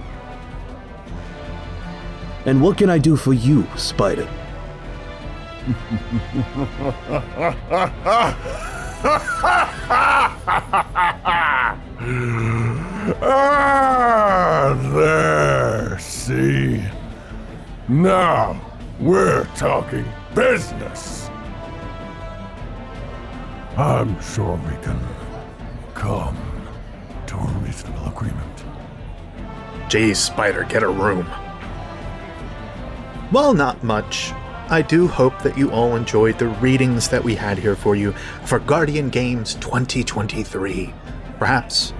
And what can I do for you, Spider? ah, there, see? Now we're talking business. I'm sure we can come to a reasonable agreement. Geez, Spider, get a room. Well, not much. I do hope that you all enjoyed the readings that we had here for you for Guardian Games 2023. Perhaps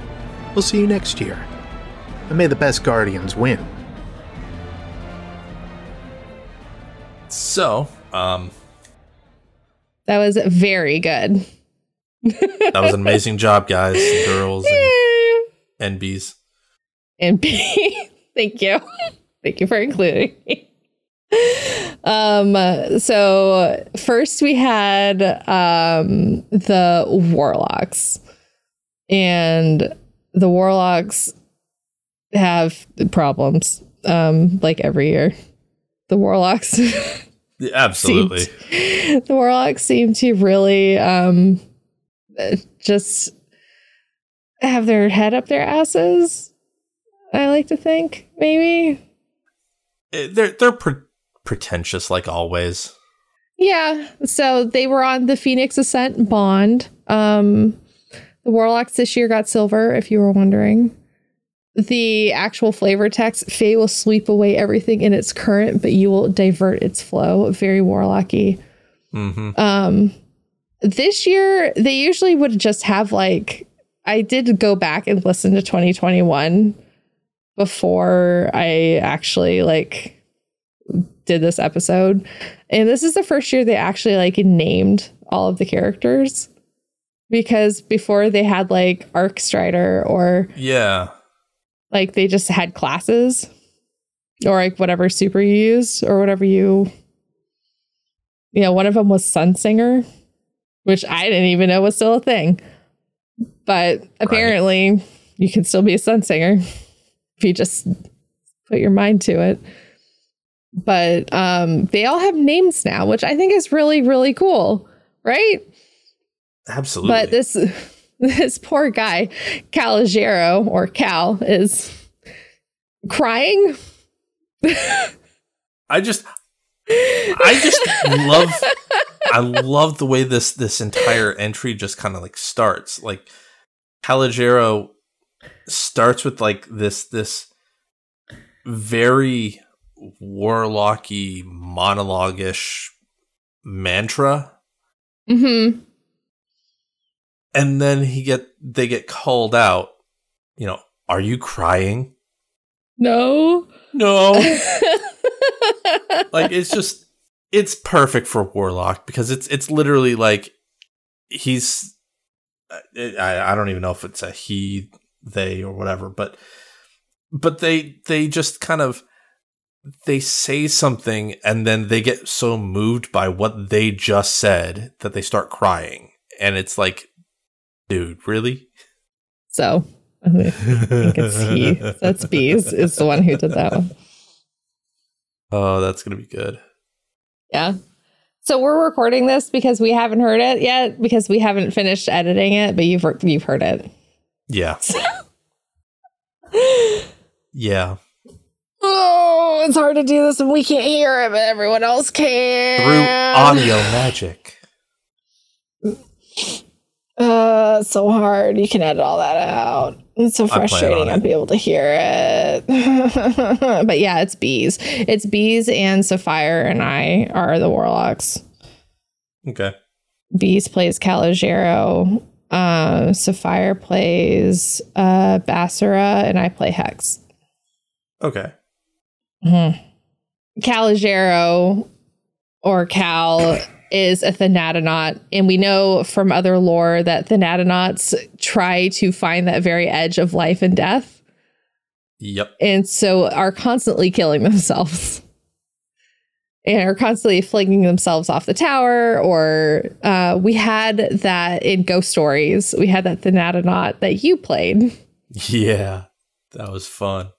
we'll see you next year. And may the best Guardians win. So, um, That was very good. that was an amazing job, guys, and girls, and NBs. And B. Thank you. Thank you for including me. Um so first we had um the warlocks. And the warlocks have problems um like every year. The warlocks absolutely. seemed- the warlocks seem to really um just have their head up their asses. I like to think maybe. Eh, They're they're pre- pretentious like always. Yeah. So they were on the Phoenix Ascent bond. Um, the Warlocks this year got silver, if you were wondering. The actual flavor text, Fae will sweep away everything in its current, but you will divert its flow. Very warlocky. Mm-hmm. Um, this year they usually would just have like I did go back and listen to 2021 before I actually like did this episode. And this is the first year they actually like named all of the characters. Because before they had like Arc Strider or Yeah. Like they just had classes or like whatever super you used or whatever you you know, one of them was Sun Singer, which I didn't even know was still a thing. But apparently you can still be a Sun Singer if you just put your mind to it. But um they all have names now, which I think is really, really cool, right? Absolutely. But this this poor guy, Calogero or Cal, is crying. I just I just love I love the way this this entire entry just kind of like starts. Like Calogero starts with like this this very warlocky monologue-ish mantra Mm-hmm. And then he get they get called out you know are you crying? No. no. Like it's just it's perfect for warlock because it's it's literally like he's I, I don't even know if it's a he they or whatever but but they they just kind of they say something and then they get so moved by what they just said that they start crying. And it's like dude really So I think it's he. That's Bees is the one who did that one. oh that's gonna be good Yeah. So we're recording this because we haven't heard it yet because we haven't finished editing it, but you've you've heard it. yeah yeah Oh, it's hard to do this and we can't hear it, but everyone else can. through audio magic Uh, so hard. You can edit all that out. It's so frustrating not be able to hear it. but yeah, it's bees. It's bees and Sapphire and I are the warlocks. okay Bees plays Calogero. Uh, Sapphire plays uh, Basira, and I play Hex. okay Mhm. Calogero or Cal is a Thanatonaut, and we know from other lore that Thanatonauts try to find that very edge of life and death, yep and so are constantly killing themselves. And are constantly flinging themselves off the tower, or uh, we had that in Ghost Stories. We had that Thanatonaut that you played. yeah that was fun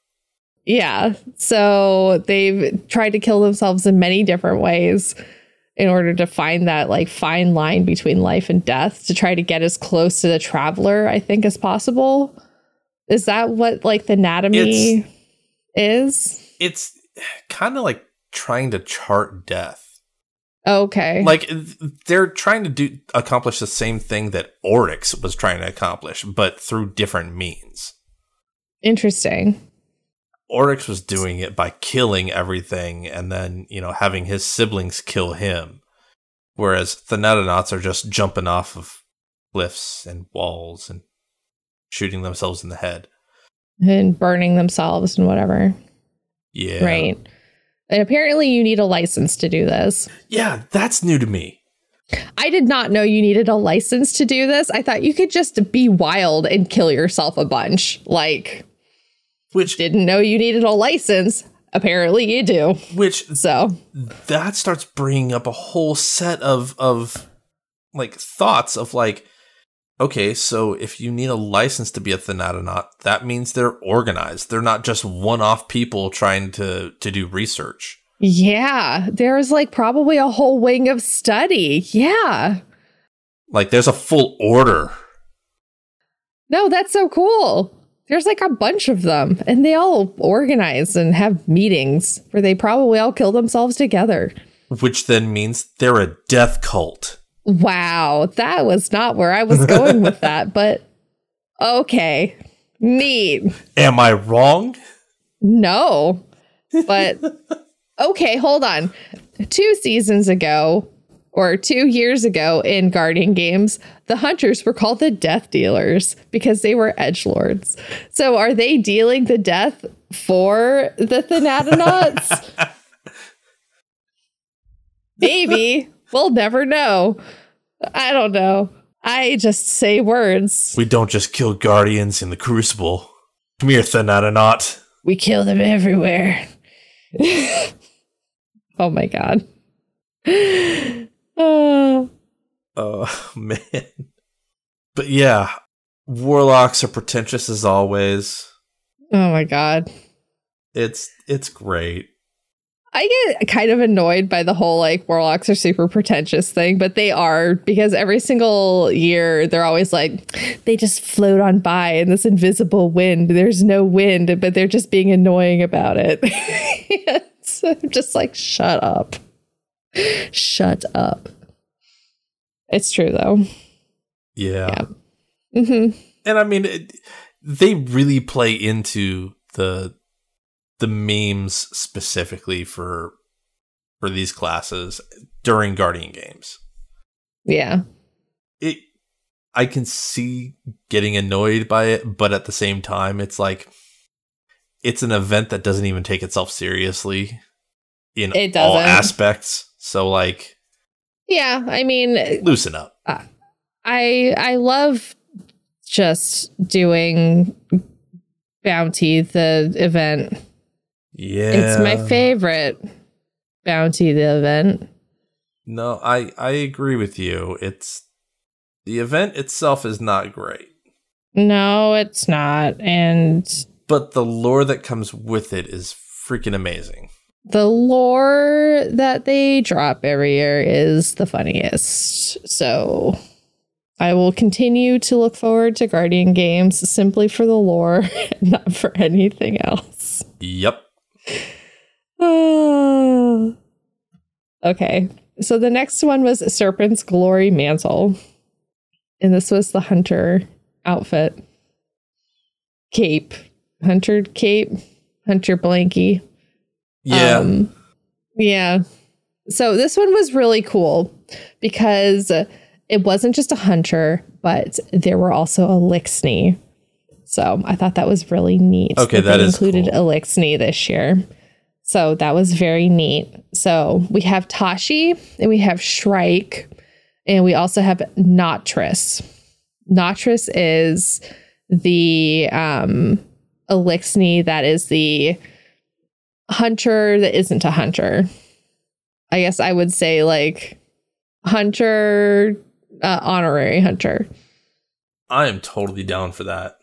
Yeah. So they've tried to kill themselves in many different ways in order to find that like fine line between life and death to try to get as close to the traveler, I think, as possible. Is that what like the anatomy is? it's kind of like trying to chart death Okay. like they're trying to do accomplish the same thing that oryx was trying to accomplish but through different means Interesting. Oryx was doing it by killing everything and then you know having his siblings kill him whereas thanatonauts are just jumping off of cliffs and walls and shooting themselves in the head And burning themselves and whatever. yeah Right. And apparently you need a license to do this. yeah that's new to me I did not know you needed a license to do this. I thought you could just be wild and kill yourself a bunch. Like, which didn't know you needed a license. Apparently, you do. Which so that starts bringing up a whole set of of like thoughts of like, okay, so if you need a license to be a Thanatonaut, that means they're organized. They're not just one-off people trying to to do research. yeah, there's like probably a whole wing of study. Yeah. Like there's a full order. No, that's so cool. There's like a bunch of them, and they all organize and have meetings where they probably all kill themselves together. which then means they're a death cult. Wow, that was not where I was going with that, but okay. Neat. Am I wrong? No. But okay, hold on. Two seasons ago, or two years ago in Guardian games, the hunters were called the death dealers because they were edge lords. So are they dealing the death for the Thanatonauts? Maybe. We'll never know. I don't know. I just say words. We don't just kill guardians in the crucible. Come here, Thanatonaut. We kill them everywhere. oh my god. Uh, Oh man. But yeah, warlocks are pretentious as always. oh my god. It's it's great. I get kind of annoyed by the whole like warlocks are super pretentious thing, but they are because every single year they're always like they just float on by in this invisible wind. There's no wind, but they're just being annoying about it. so I'm just like, shut up. Shut up. It's true though. Yeah. hmm And I mean it, they really play into the the memes specifically for for these classes during Guardian games. Yeah. It I can see getting annoyed by it, but at the same time it's like it's an event that doesn't even take itself seriously in It all doesn't. aspects. So like Yeah. I mean, loosen up. Uh, I I love just doing bounty the event. Yeah. It's my favorite bounty the event. No, I I agree with you. It's the event itself is not great, No, it's not. And but the lore that comes with it is freaking amazing. The lore that they drop every year is the funniest. So I will continue to look forward to Guardian games simply for the lore, not for anything else. Yep. Okay. So the next one was Serpent's Glory Mantle. And this was the hunter outfit. Cape. Hunter cape. Hunter blankie. Yeah. Um, yeah. So this one was really cool because it wasn't just a hunter, but there were also a Lixney. So I thought that was really neat. Okay, that they is included a Lixney this year. So that was very neat. So we have Tashi and we have Shrike, and we also have Notriks. Notriks is the um Eliksni that is the hunter that isn't a hunter. I guess I would say like hunter, uh, honorary hunter. I am totally down for that.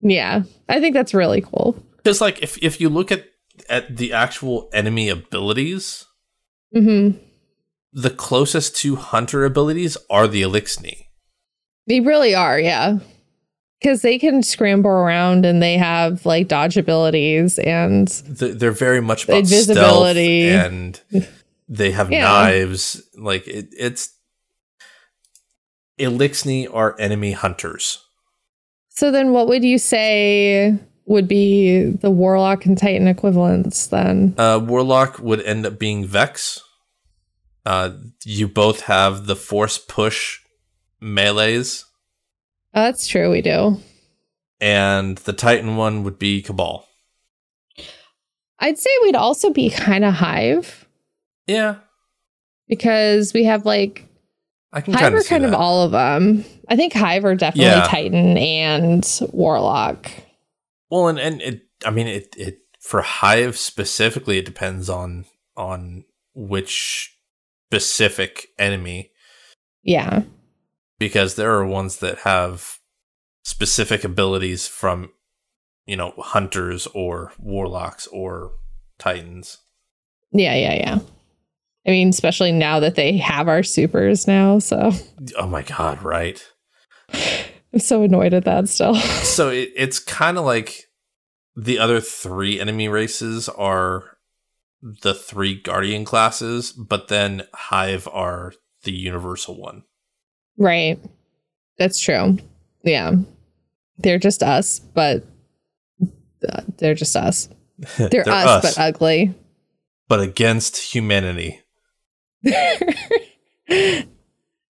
Yeah, I think that's really cool. Because like if if you look at at the actual enemy abilities, mm-hmm. the closest to hunter abilities are the Eliksni. They really are, yeah. Because they can scramble around and they have like dodge abilities and They're, very much about Invisibility. stealth and they have Yeah. knives. Like it, it's Eliksni are enemy hunters. so then what would you say would be the warlock and titan equivalents then? Uh, Warlock would end up being Vex. Uh, you both have the force push melees, Oh, that's true, we do. and the Titan one would be Cabal. I'd say we'd also be kind of hive Yeah, because we have like I can hive are kind of all of them. I think hive are definitely Yeah. titan and warlock. Well, and and it, I mean, it it for Hive specifically, it depends on on which specific enemy Yeah. Because there are ones that have specific abilities from you know hunters or warlocks or titans. Yeah, yeah, yeah. I mean, especially now that they have our supers now, so Oh my god, right? I'm so annoyed at that still. So it, it's kind of like the other three enemy races are the three Guardian classes, but then Hive are the universal one. Right. That's true. Yeah. They're just us, but uh, they're just us. They're, us, but ugly. But against humanity.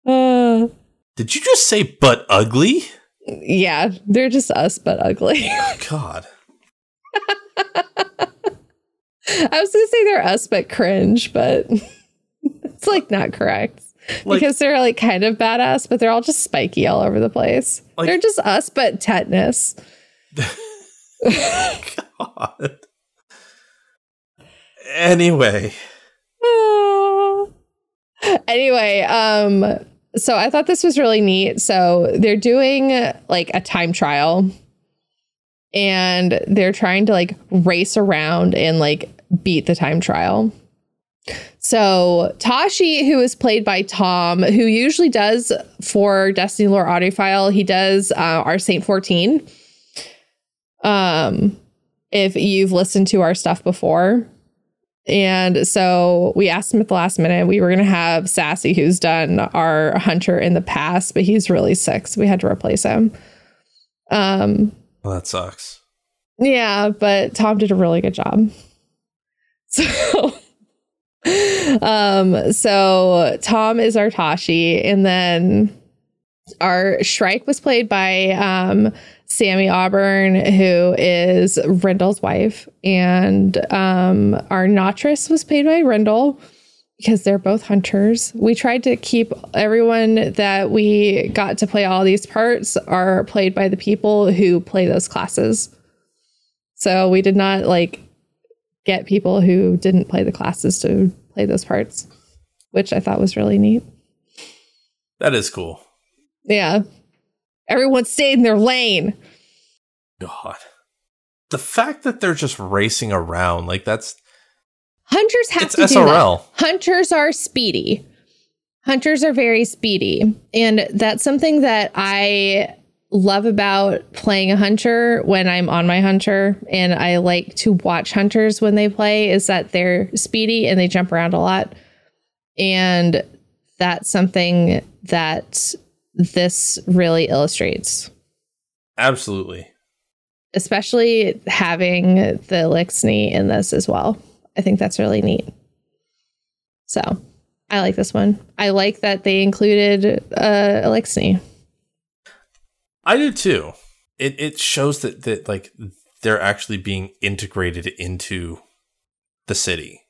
Uh, Did you just say but ugly? yeah, they're just us, but ugly. God. I was gonna say they're us, but cringe, but it's like not correct. Like- because they're like kind of badass, but they're all just spiky all over the place. Like- they're just us, but tetanus. God. Anyway, Ah. anyway, um, so I thought this was really neat. So they're doing like a time trial and they're trying to like race around and like beat the time trial. So Tashi, who is played by Tom, who usually does for Destiny Lore Audiophile, he does uh, our Saint 14. Um, if you've listened to our stuff before, and so we asked him at the last minute. We were going to have Sassy, who's done our hunter in the past, but he's really sick. So we had to replace him. Um, well, that sucks. yeah, but Tom did a really good job. So, um, so Tom is our Tashi, and then our Shrike was played by um Sammie Auburn, who is Rindel's wife, and um our Notriks was played by Rendell because they're both hunters. We tried to keep everyone that we got to play all these parts are played by the people who play those classes. So we did not like get people who didn't play the classes to play those parts, which I thought was really neat. That is cool. Yeah. Everyone stayed in their lane. God. The fact that they're just racing around, like that's Hunters have to do SRL. that. Hunters are speedy. Hunters are very speedy. And that's something that I love about playing a hunter when I'm on my hunter and I like to watch hunters when they play is that they're speedy and they jump around a lot. And that's something that this really illustrates, absolutely. especially having the Eliksni in this as well. I think that's really neat. So I like this one. I like that they included uh, Eliksni. I do too. It it shows that that like they're actually being integrated into the city.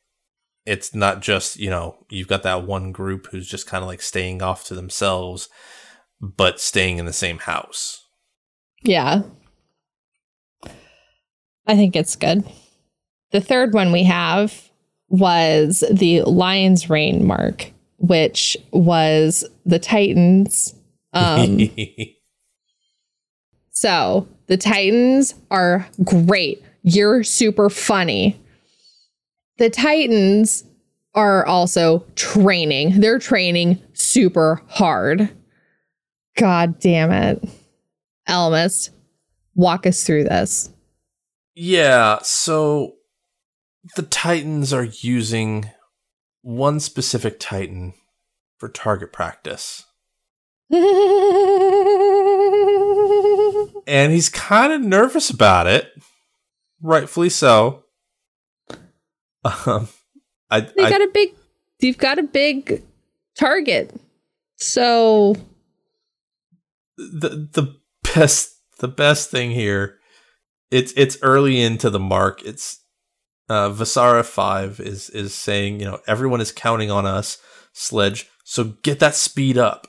It's not just, you know, you've got that one group who's just kind of like staying off to themselves but staying in the same house. Yeah. I think it's good. The third one we have was the Lion's Reign mark, which was the Titans. Um, so the Titans are great. You're super funny. The Titans are also training. They're training super hard. God damn it. Ellimist, walk us through this. Yeah, so the Titans are using one specific Titan for target practice. And he's kind of nervous about it. Rightfully so. Um, I, They I got a big you've got a big target. So the the best the best thing here it's it's early into the mark it's uh Vasara 5 is is saying you know everyone is counting on us sledge so get that speed up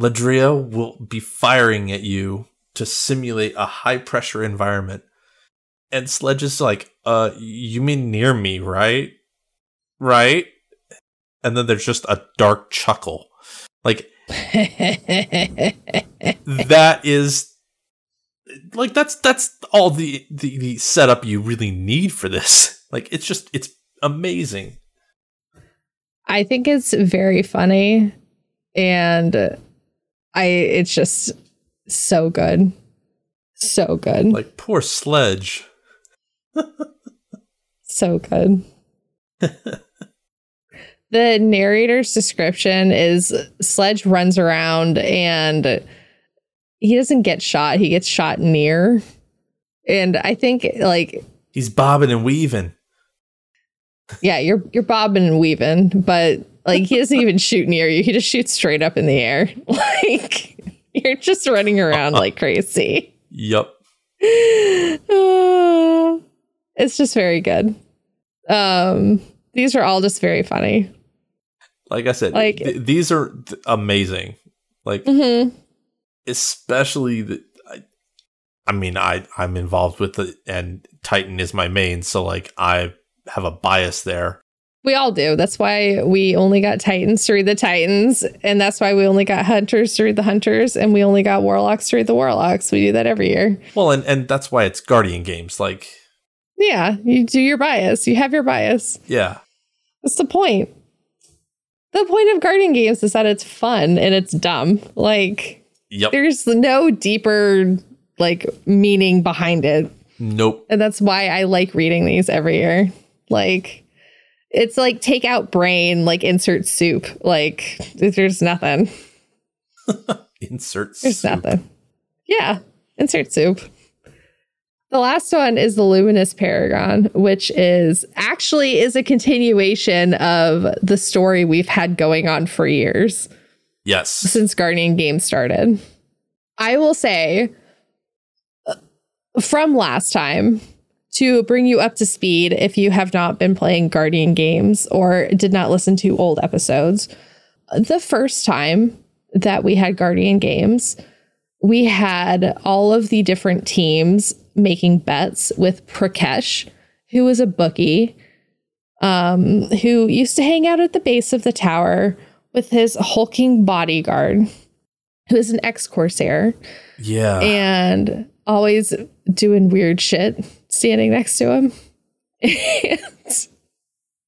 Ladrillo will be firing at you to simulate a high pressure environment. And sledge is like uh you mean near me right? Right? And then there's just a dark chuckle. Like that is like that's that's all the, the the setup you really need for this. Like it's just it's amazing. I think it's very funny and I it's just so good. So good. like poor sledge so good. the narrator's description is Sledge runs around and he doesn't get shot, he gets shot near. And I think like He's bobbing and weaving. yeah, you're you're bobbing and weaving, but like he doesn't even shoot near you. He just shoots straight up in the air. Like you're just running around like crazy. Yep. Uh, it's just very good. Um these are all just very funny. Like I said, Like- th- these are th- amazing. Like mm-hmm. especially the. I, I mean, I I'm involved with the and Titan is my main, so like I have a bias there. We all do. That's why we only got Titans to read the Titans, and that's why we only got Hunters to read the Hunters, and we only got Warlocks to read the Warlocks. We do that every year. Well, and and that's why it's Guardian games. Like, Yeah, you do your bias. You have your bias. yeah, That's the point. The point of Guardian games is that it's fun and it's dumb. Like, yep, there's no deeper like meaning behind it. nope, And that's why I like reading these every year. Like, it's like take out brain, like insert soup. Like, there's nothing. insert. There's soup. nothing. Yeah, insert soup. The last one is the Luminous Paragon, which is actually is a continuation of the story we've had going on for years Yes, since Guardian Games started. I will say uh, from last time to bring you up to speed if you have not been playing Guardian games or did not listen to old episodes. The first time that we had Guardian games, we had all of the different teams making bets with Prak'kesh, who was a bookie, um, who used to hang out at the base of the tower with his hulking bodyguard, who is an ex Corsair yeah, and always doing weird shit standing next to him. and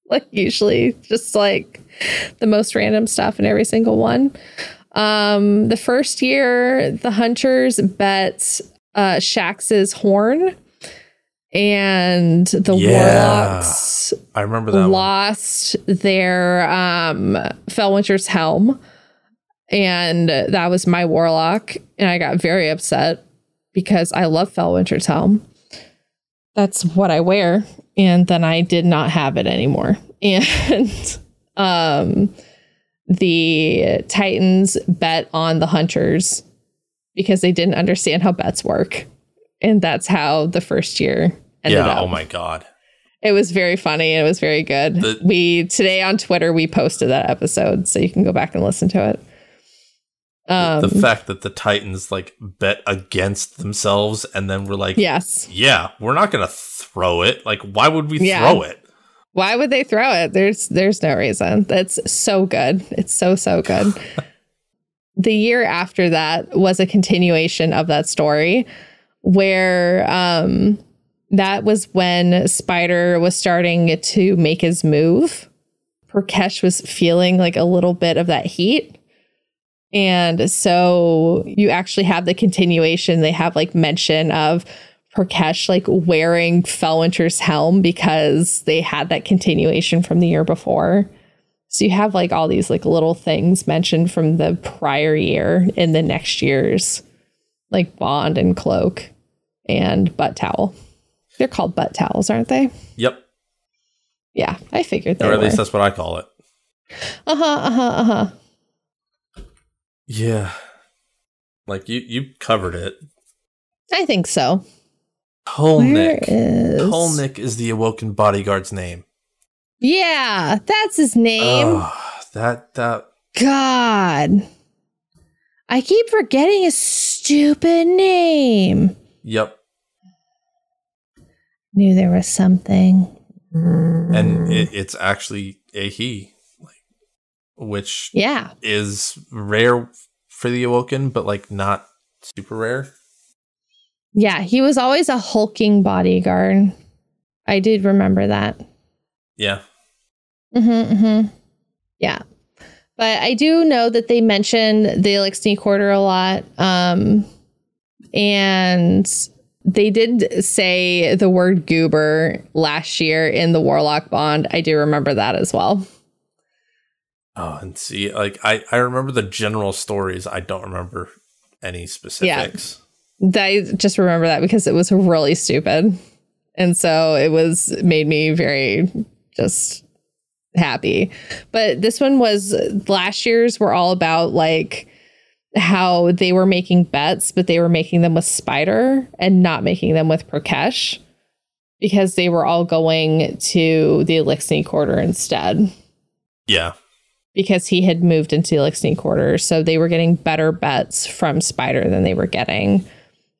like usually just like the most random stuff in every single one. Um, the first year, the hunters bet uh Shax's horn and the Yeah. warlocks I remember that one. lost their um Fellwinter's helm. And that was my warlock. And I got very upset because I love Fellwinter's helm. That's what I wear. And then I did not have it anymore. And um the Titans bet on the hunters because they didn't understand how bets work. And that's how the first year ended yeah. up. Oh my god. It was very funny. It was very good. The- we today on Twitter we posted that episode, so you can go back and listen to it. Um, the fact that the Titans like bet against themselves and then we're like, yes. yeah, we're not gonna throw it. Like, why would we Yeah. throw it? Why would they throw it? There's there's no reason. That's so good. It's so so good. the year after that was a continuation of that story where um that was when Spider was starting to make his move. Prak'kesh was feeling like a little bit of that heat. And so you actually have the continuation. They have like mention of Prak'kesh like wearing Fellwinter's helm because they had that continuation from the year before. So you have like all these like little things mentioned from the prior year in the next year's like bond and cloak and butt towel. They're called butt towels, aren't they? Yep. Yeah, I figured that. Or at were. least that's what I call it. Uh huh. Uh huh. Uh huh. Yeah. Like you you covered it. I think so. Kolnick. Where is- is the awoken bodyguard's name. Yeah, that's his name. Oh, that that God. I keep forgetting his stupid name. yep. Knew there was something. And it, it's actually a he, which Yeah. is rare for the awoken, but like not super rare. Yeah, he was always a hulking bodyguard. I did remember that. Yeah. Mm-hmm, mm-hmm. Yeah. But I do know that they mentioned the like sneak order a lot. Um and they did say the word goober last year in the Warlock Bond. I do remember that as well. Oh, and see, like I, I remember the general stories. I don't remember any specifics. Yeah. I just remember that because it was really stupid. And so it was made me very just happy. But this one was last year's were all about like how they were making bets, but they were making them with Spider and not making them with Prak'kesh because they were all going to the Eliksni quarter instead Yeah. Because he had moved into the Eliksni quarters. So they were getting better bets from Spider than they were getting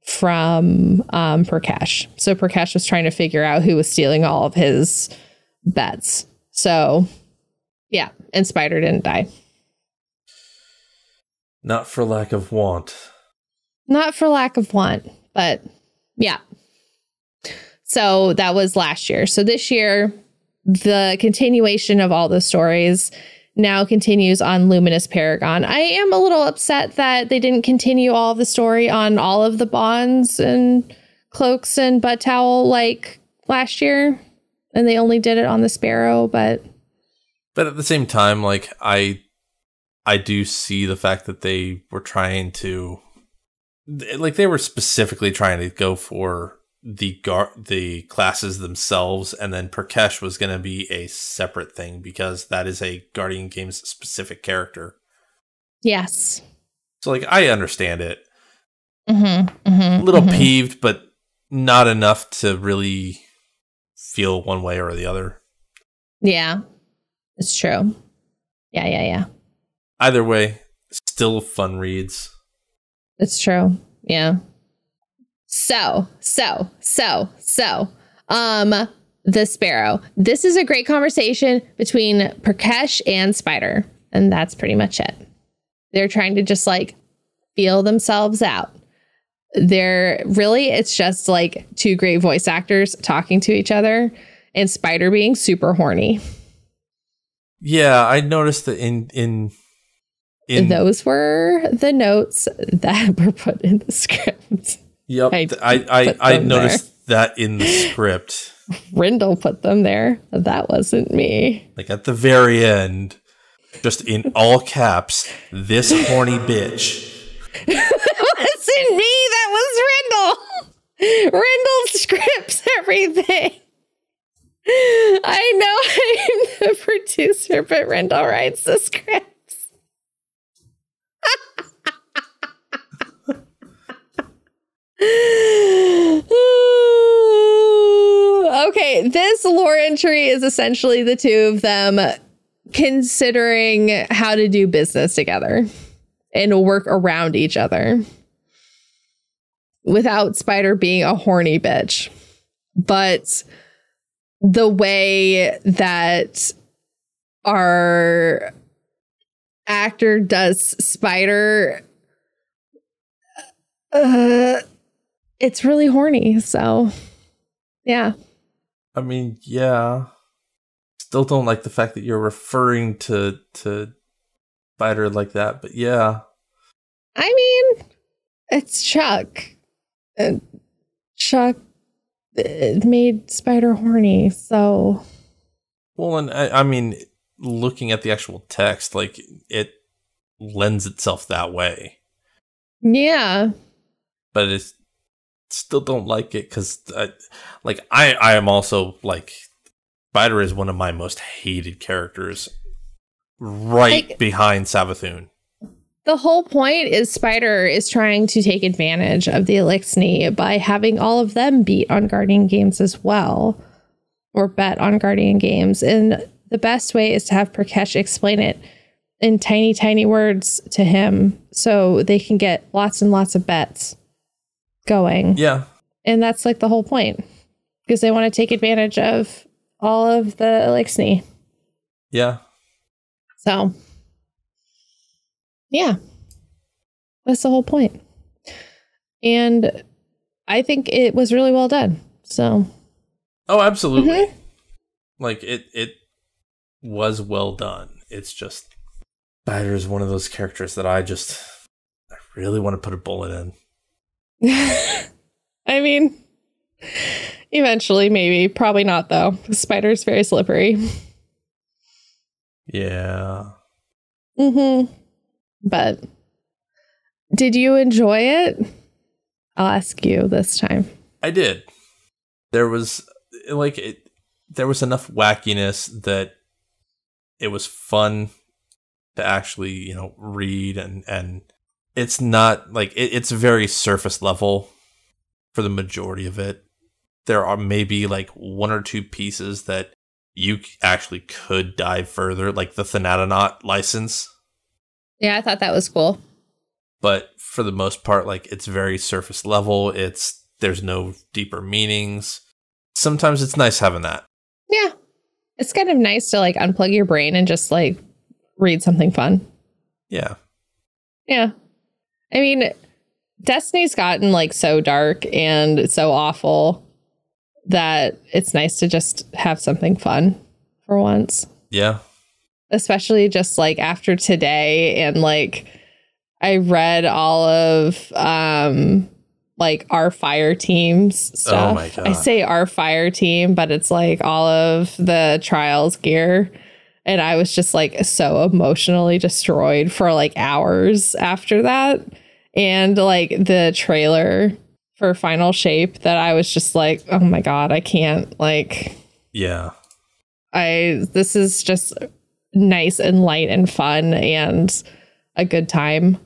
from um, Prak'kesh. So Prak'kesh was trying to figure out who was stealing all of his bets. So yeah, and Spider didn't die. Not for lack of want. Not for lack of want, but yeah. So that was last year. So this year, the continuation of all the stories now continues on Luminous Paragon. I am a little upset that they didn't continue all the story on all of the bonds and cloaks and butt towel like last year. And they only did it on the Sparrow, but But at the same time, like I I do see the fact that they were trying to like they were specifically trying to go for the gar- the classes themselves and then Prak'kesh was going to be a separate thing because that is a Guardian Games specific character. yes. So like I understand it. Mm-hmm, mm-hmm, A little mhm. peeved but not enough to really feel one way or the other. Yeah, it's true. Yeah, yeah, yeah. Either way, still fun reads. It's true. Yeah. So, so, so, so, um, the sparrow. This is a great conversation between Prak'kesh and Spider, and that's pretty much it. They're trying to just like feel themselves out. They're really, it's just like two great voice actors talking to each other, and Spider being super horny. Yeah, I noticed that in in in Those were the notes that were put in the script. Yep, I I I, I, noticed that in the script, Rindel put them there. That wasn't me. like at the very end, just in all caps, this horny bitch. that wasn't me. That was Rindel. Rindel scripts everything. I know I'm the producer, but Rindel writes the scripts. okay, this lore entry is essentially the two of them considering how to do business together and work around each other without Spider being a horny bitch. But the way that our actor does Spider, uh, it's really horny. So, yeah. I mean, yeah. Still don't like the fact that you're referring to to Spider like that, but yeah. I mean, it's Chuck. And Chuck uh, made Spider horny. So, Well, and I, I mean, looking at the actual text, like it lends itself that way, yeah. but it's still don't like it because, uh, like, I I am also like Spider is one of my most hated characters, right Like- behind Savathun. The whole point is Spider is trying to take advantage of the Eliksni by having all of them beat on Guardian games as well, or bet on Guardian games. And the best way is to have Prak'kesh explain it in tiny, tiny words to him so they can get lots and lots of bets going. Yeah, And that's like the whole point because they want to take advantage of all of the Eliksni. yeah. So, yeah, that's the whole point. And I think it was really well done. So, Oh, absolutely. Mm-hmm. Like it it was well done. It's just Spider is one of those characters that I just I really want to put a bullet in. I mean, eventually, maybe. Probably not, though. Spider's very slippery. Yeah. Mm hmm. But did you enjoy it? I'll ask you this time. I did. There was like it there was enough wackiness that it was fun to actually, you know, read and and it's not like it, it's very surface level for the majority of it. There are maybe like one or two pieces that you actually could dive further, like the Thanatonaut license. Yeah, I thought that was cool. But for the most part, like it's very surface level. It's there's no deeper meanings. Sometimes it's nice having that. Yeah. It's kind of nice to like unplug your brain and just like read something fun. Yeah. Yeah. I mean, Destiny's gotten like so dark and so awful that it's nice to just have something fun for once. Yeah. Especially just like after today and like I read all of um like our fire team's stuff. Oh my God. I say our fire team, but it's like all of the trials gear. And I was just like so emotionally destroyed for like hours after that. And like the trailer for Final Shape that I was just like, oh my God, I can't like Yeah. I this is just nice and light and fun and a good time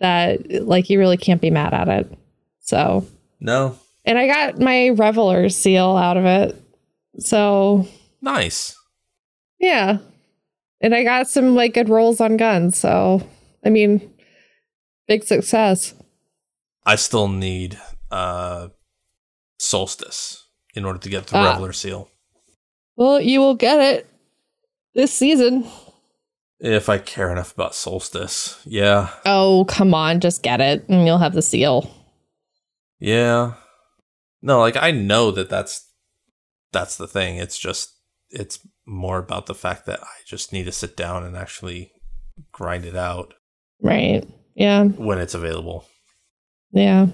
that like you really can't be mad at it. So No. and I got my Reveler seal out of it. So Nice. yeah. And I got some like good rolls on guns. So I mean big success. I still need uh solstice in order to get the Ah. Reveler seal. Well, you will get it this season. If I care enough about solstice. Yeah. Oh, come on, just get it and you'll have the seal. Yeah. No, like I know that that's that's the thing. It's just it's more about the fact that I just need to sit down and actually grind it out Right. Yeah. when it's available. Yeah.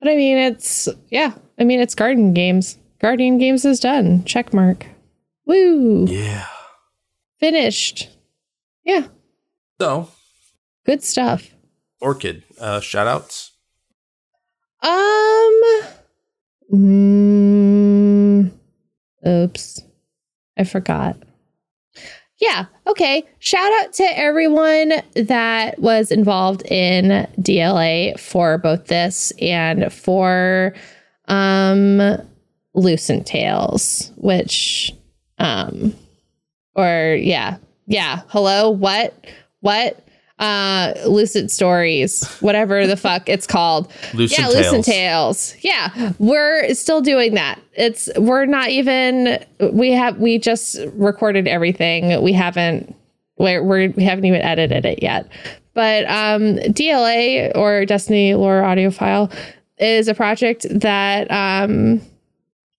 But I mean, it's, yeah. I mean, it's Guardian Games. Guardian Games is done. Check mark. Woo. Yeah. Finished. Yeah. So, Good stuff. Orchid, uh shout outs. Um. Mm, oops. I forgot. Yeah. Okay. Shout out to everyone that was involved in DLA for both this and for um Lucent Tales, which um or yeah. Yeah. Hello. What? What? Uh Lucid Stories, whatever the fuck it's called. Lucent yeah, Lucent Tales. Tales. Yeah, we're still doing that. It's we're not even we have we just recorded everything. We haven't we're, we're we haven't even edited it yet. But um DLA or Destiny Lore Audiophile is a project that um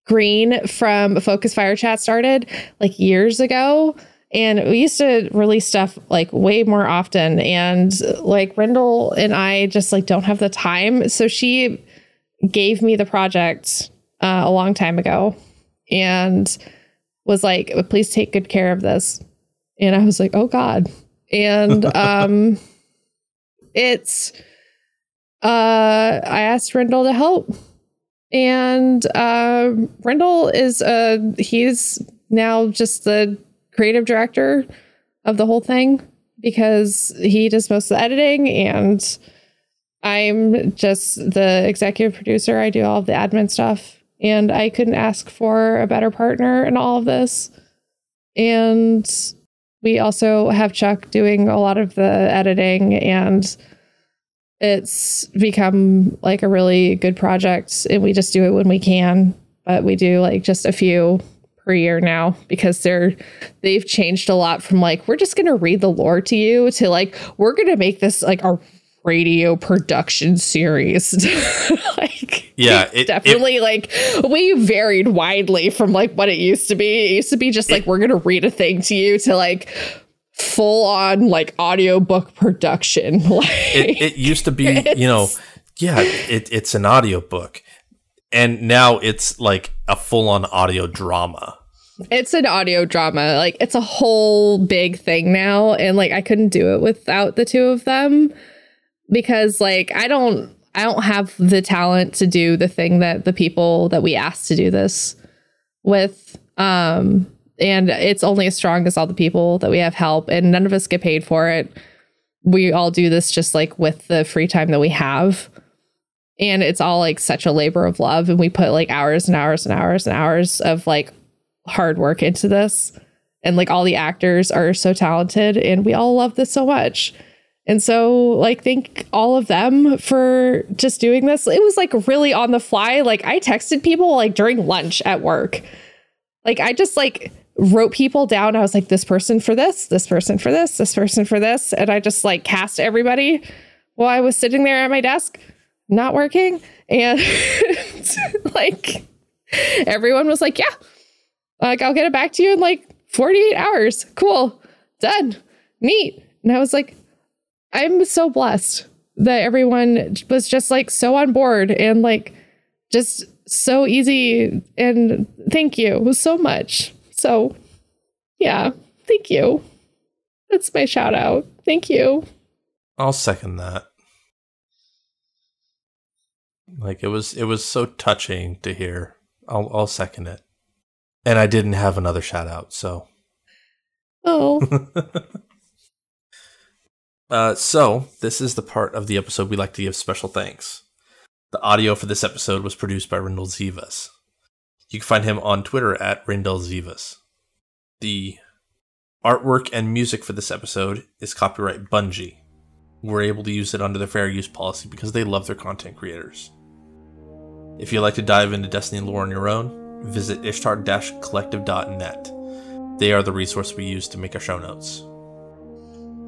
Green from Focus Fire Chat started like years ago. And we used to release stuff like way more often. And like Rindel and I just like don't have the time. So she gave me the project uh, a long time ago and was like, please take good care of this. And I was like, oh God. And um it's uh I asked Rindel to help. And uh Rindel is uh he's now just the creative director of the whole thing because he does most of the editing and I'm just the executive producer. I do all of the admin stuff and I couldn't ask for a better partner in all of this. And we also have Chuck doing a lot of the editing and it's become like a really good project and we just do it when we can, but we do like just a few per year now because they're they've changed a lot from like we're just gonna read the lore to you to like we're gonna make this like a radio production series. Like Yeah, it- definitely like we varied widely from like what it used to be. It used to be just like we're gonna read a thing to you to like full on like audiobook production. Like It, it used to be, you know, yeah, it, it's an audiobook. and now it's like a full-on audio drama. It's an audio drama. Like it's a whole big thing now and like I couldn't do it without the two of them because like I don't I don't have the talent to do the thing that the people that we asked to do this with um and it's only as strong as all the people that we have help and none of us get paid for it. We all do this just like with the free time that we have and it's all like such a labor of love. And we put like hours and hours and hours and hours of like hard work into this. And like all the actors are so talented and we all love this so much. And so like thank all of them for just doing this. It was like really on the fly. Like i texted people like during lunch at work. Like i just like wrote people down. I was like this person for this this person for this this person for this. And i just like cast everybody while i was sitting there at my desk not working. And like everyone was like yeah like i'll get it back to you in like 48 hours. Cool. Done. Neat. And i was like i'm so blessed that everyone was just like so on board and like just so easy. And thank you so much. So yeah thank you. That's my shout out thank you. I'll second that. Like it was it was so touching to hear. I'll I'll second it. And I didn't have another shout out, so oh Uh, so, this is the part of the episode we like to give special thanks. The audio for this episode was produced by Rindel Zivas. You can find him on Twitter at Rindel Zivas. The artwork and music for this episode is copyright Bungie. We're able to use it under the fair use policy because they love their content creators. If you'd like to dive into Destiny lore on your own, visit ishtar-collective.net. They are the resource we use to make our show notes.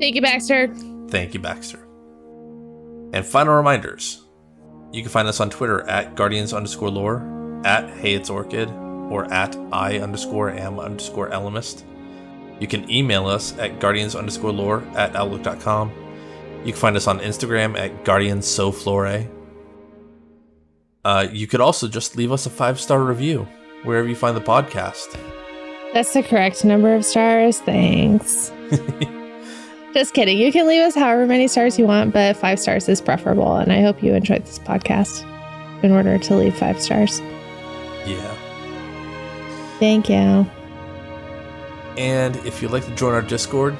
thank you baxter Thank you, Baxter. And final reminders. You can find us on Twitter at Guardians underscore lore, at Hey It's Orchid, or at I underscore am underscore Ellimist. You can email us at guardians underscore lore at outlook.com. You can find us on Instagram at Guardians So Flore. Uh, you could also just leave us a five star review wherever you find the podcast. that's the correct number of stars thanks just kidding you can leave us however many stars you want but five stars is preferable and i hope you enjoyed this podcast in order to leave five stars Yeah. thank you And if you'd like to join our Discord,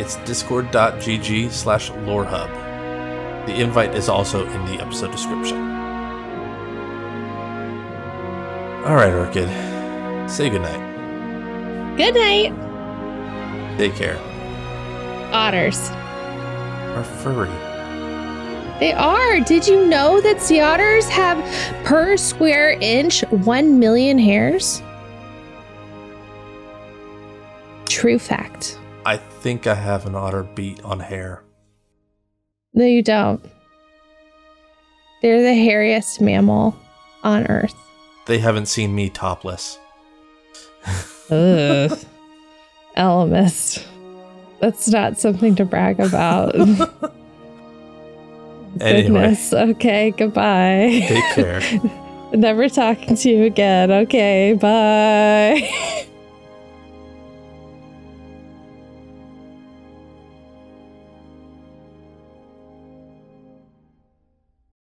it's discord.gg slash lorehub. The invite is also in the episode description. Alright, Orchid. Say goodnight. good night Take care. otters Are furry. They are. Did you know that sea otters have per square inch 1 million hairs? True fact. I think I have an otter beat on hair. No, you don't. They're the hairiest mammal on Earth. They haven't seen me topless. Ugh. Ellimist. That's not something to brag about. Anyway. Okay, goodbye. Take care. Never talking to you again. Okay, bye.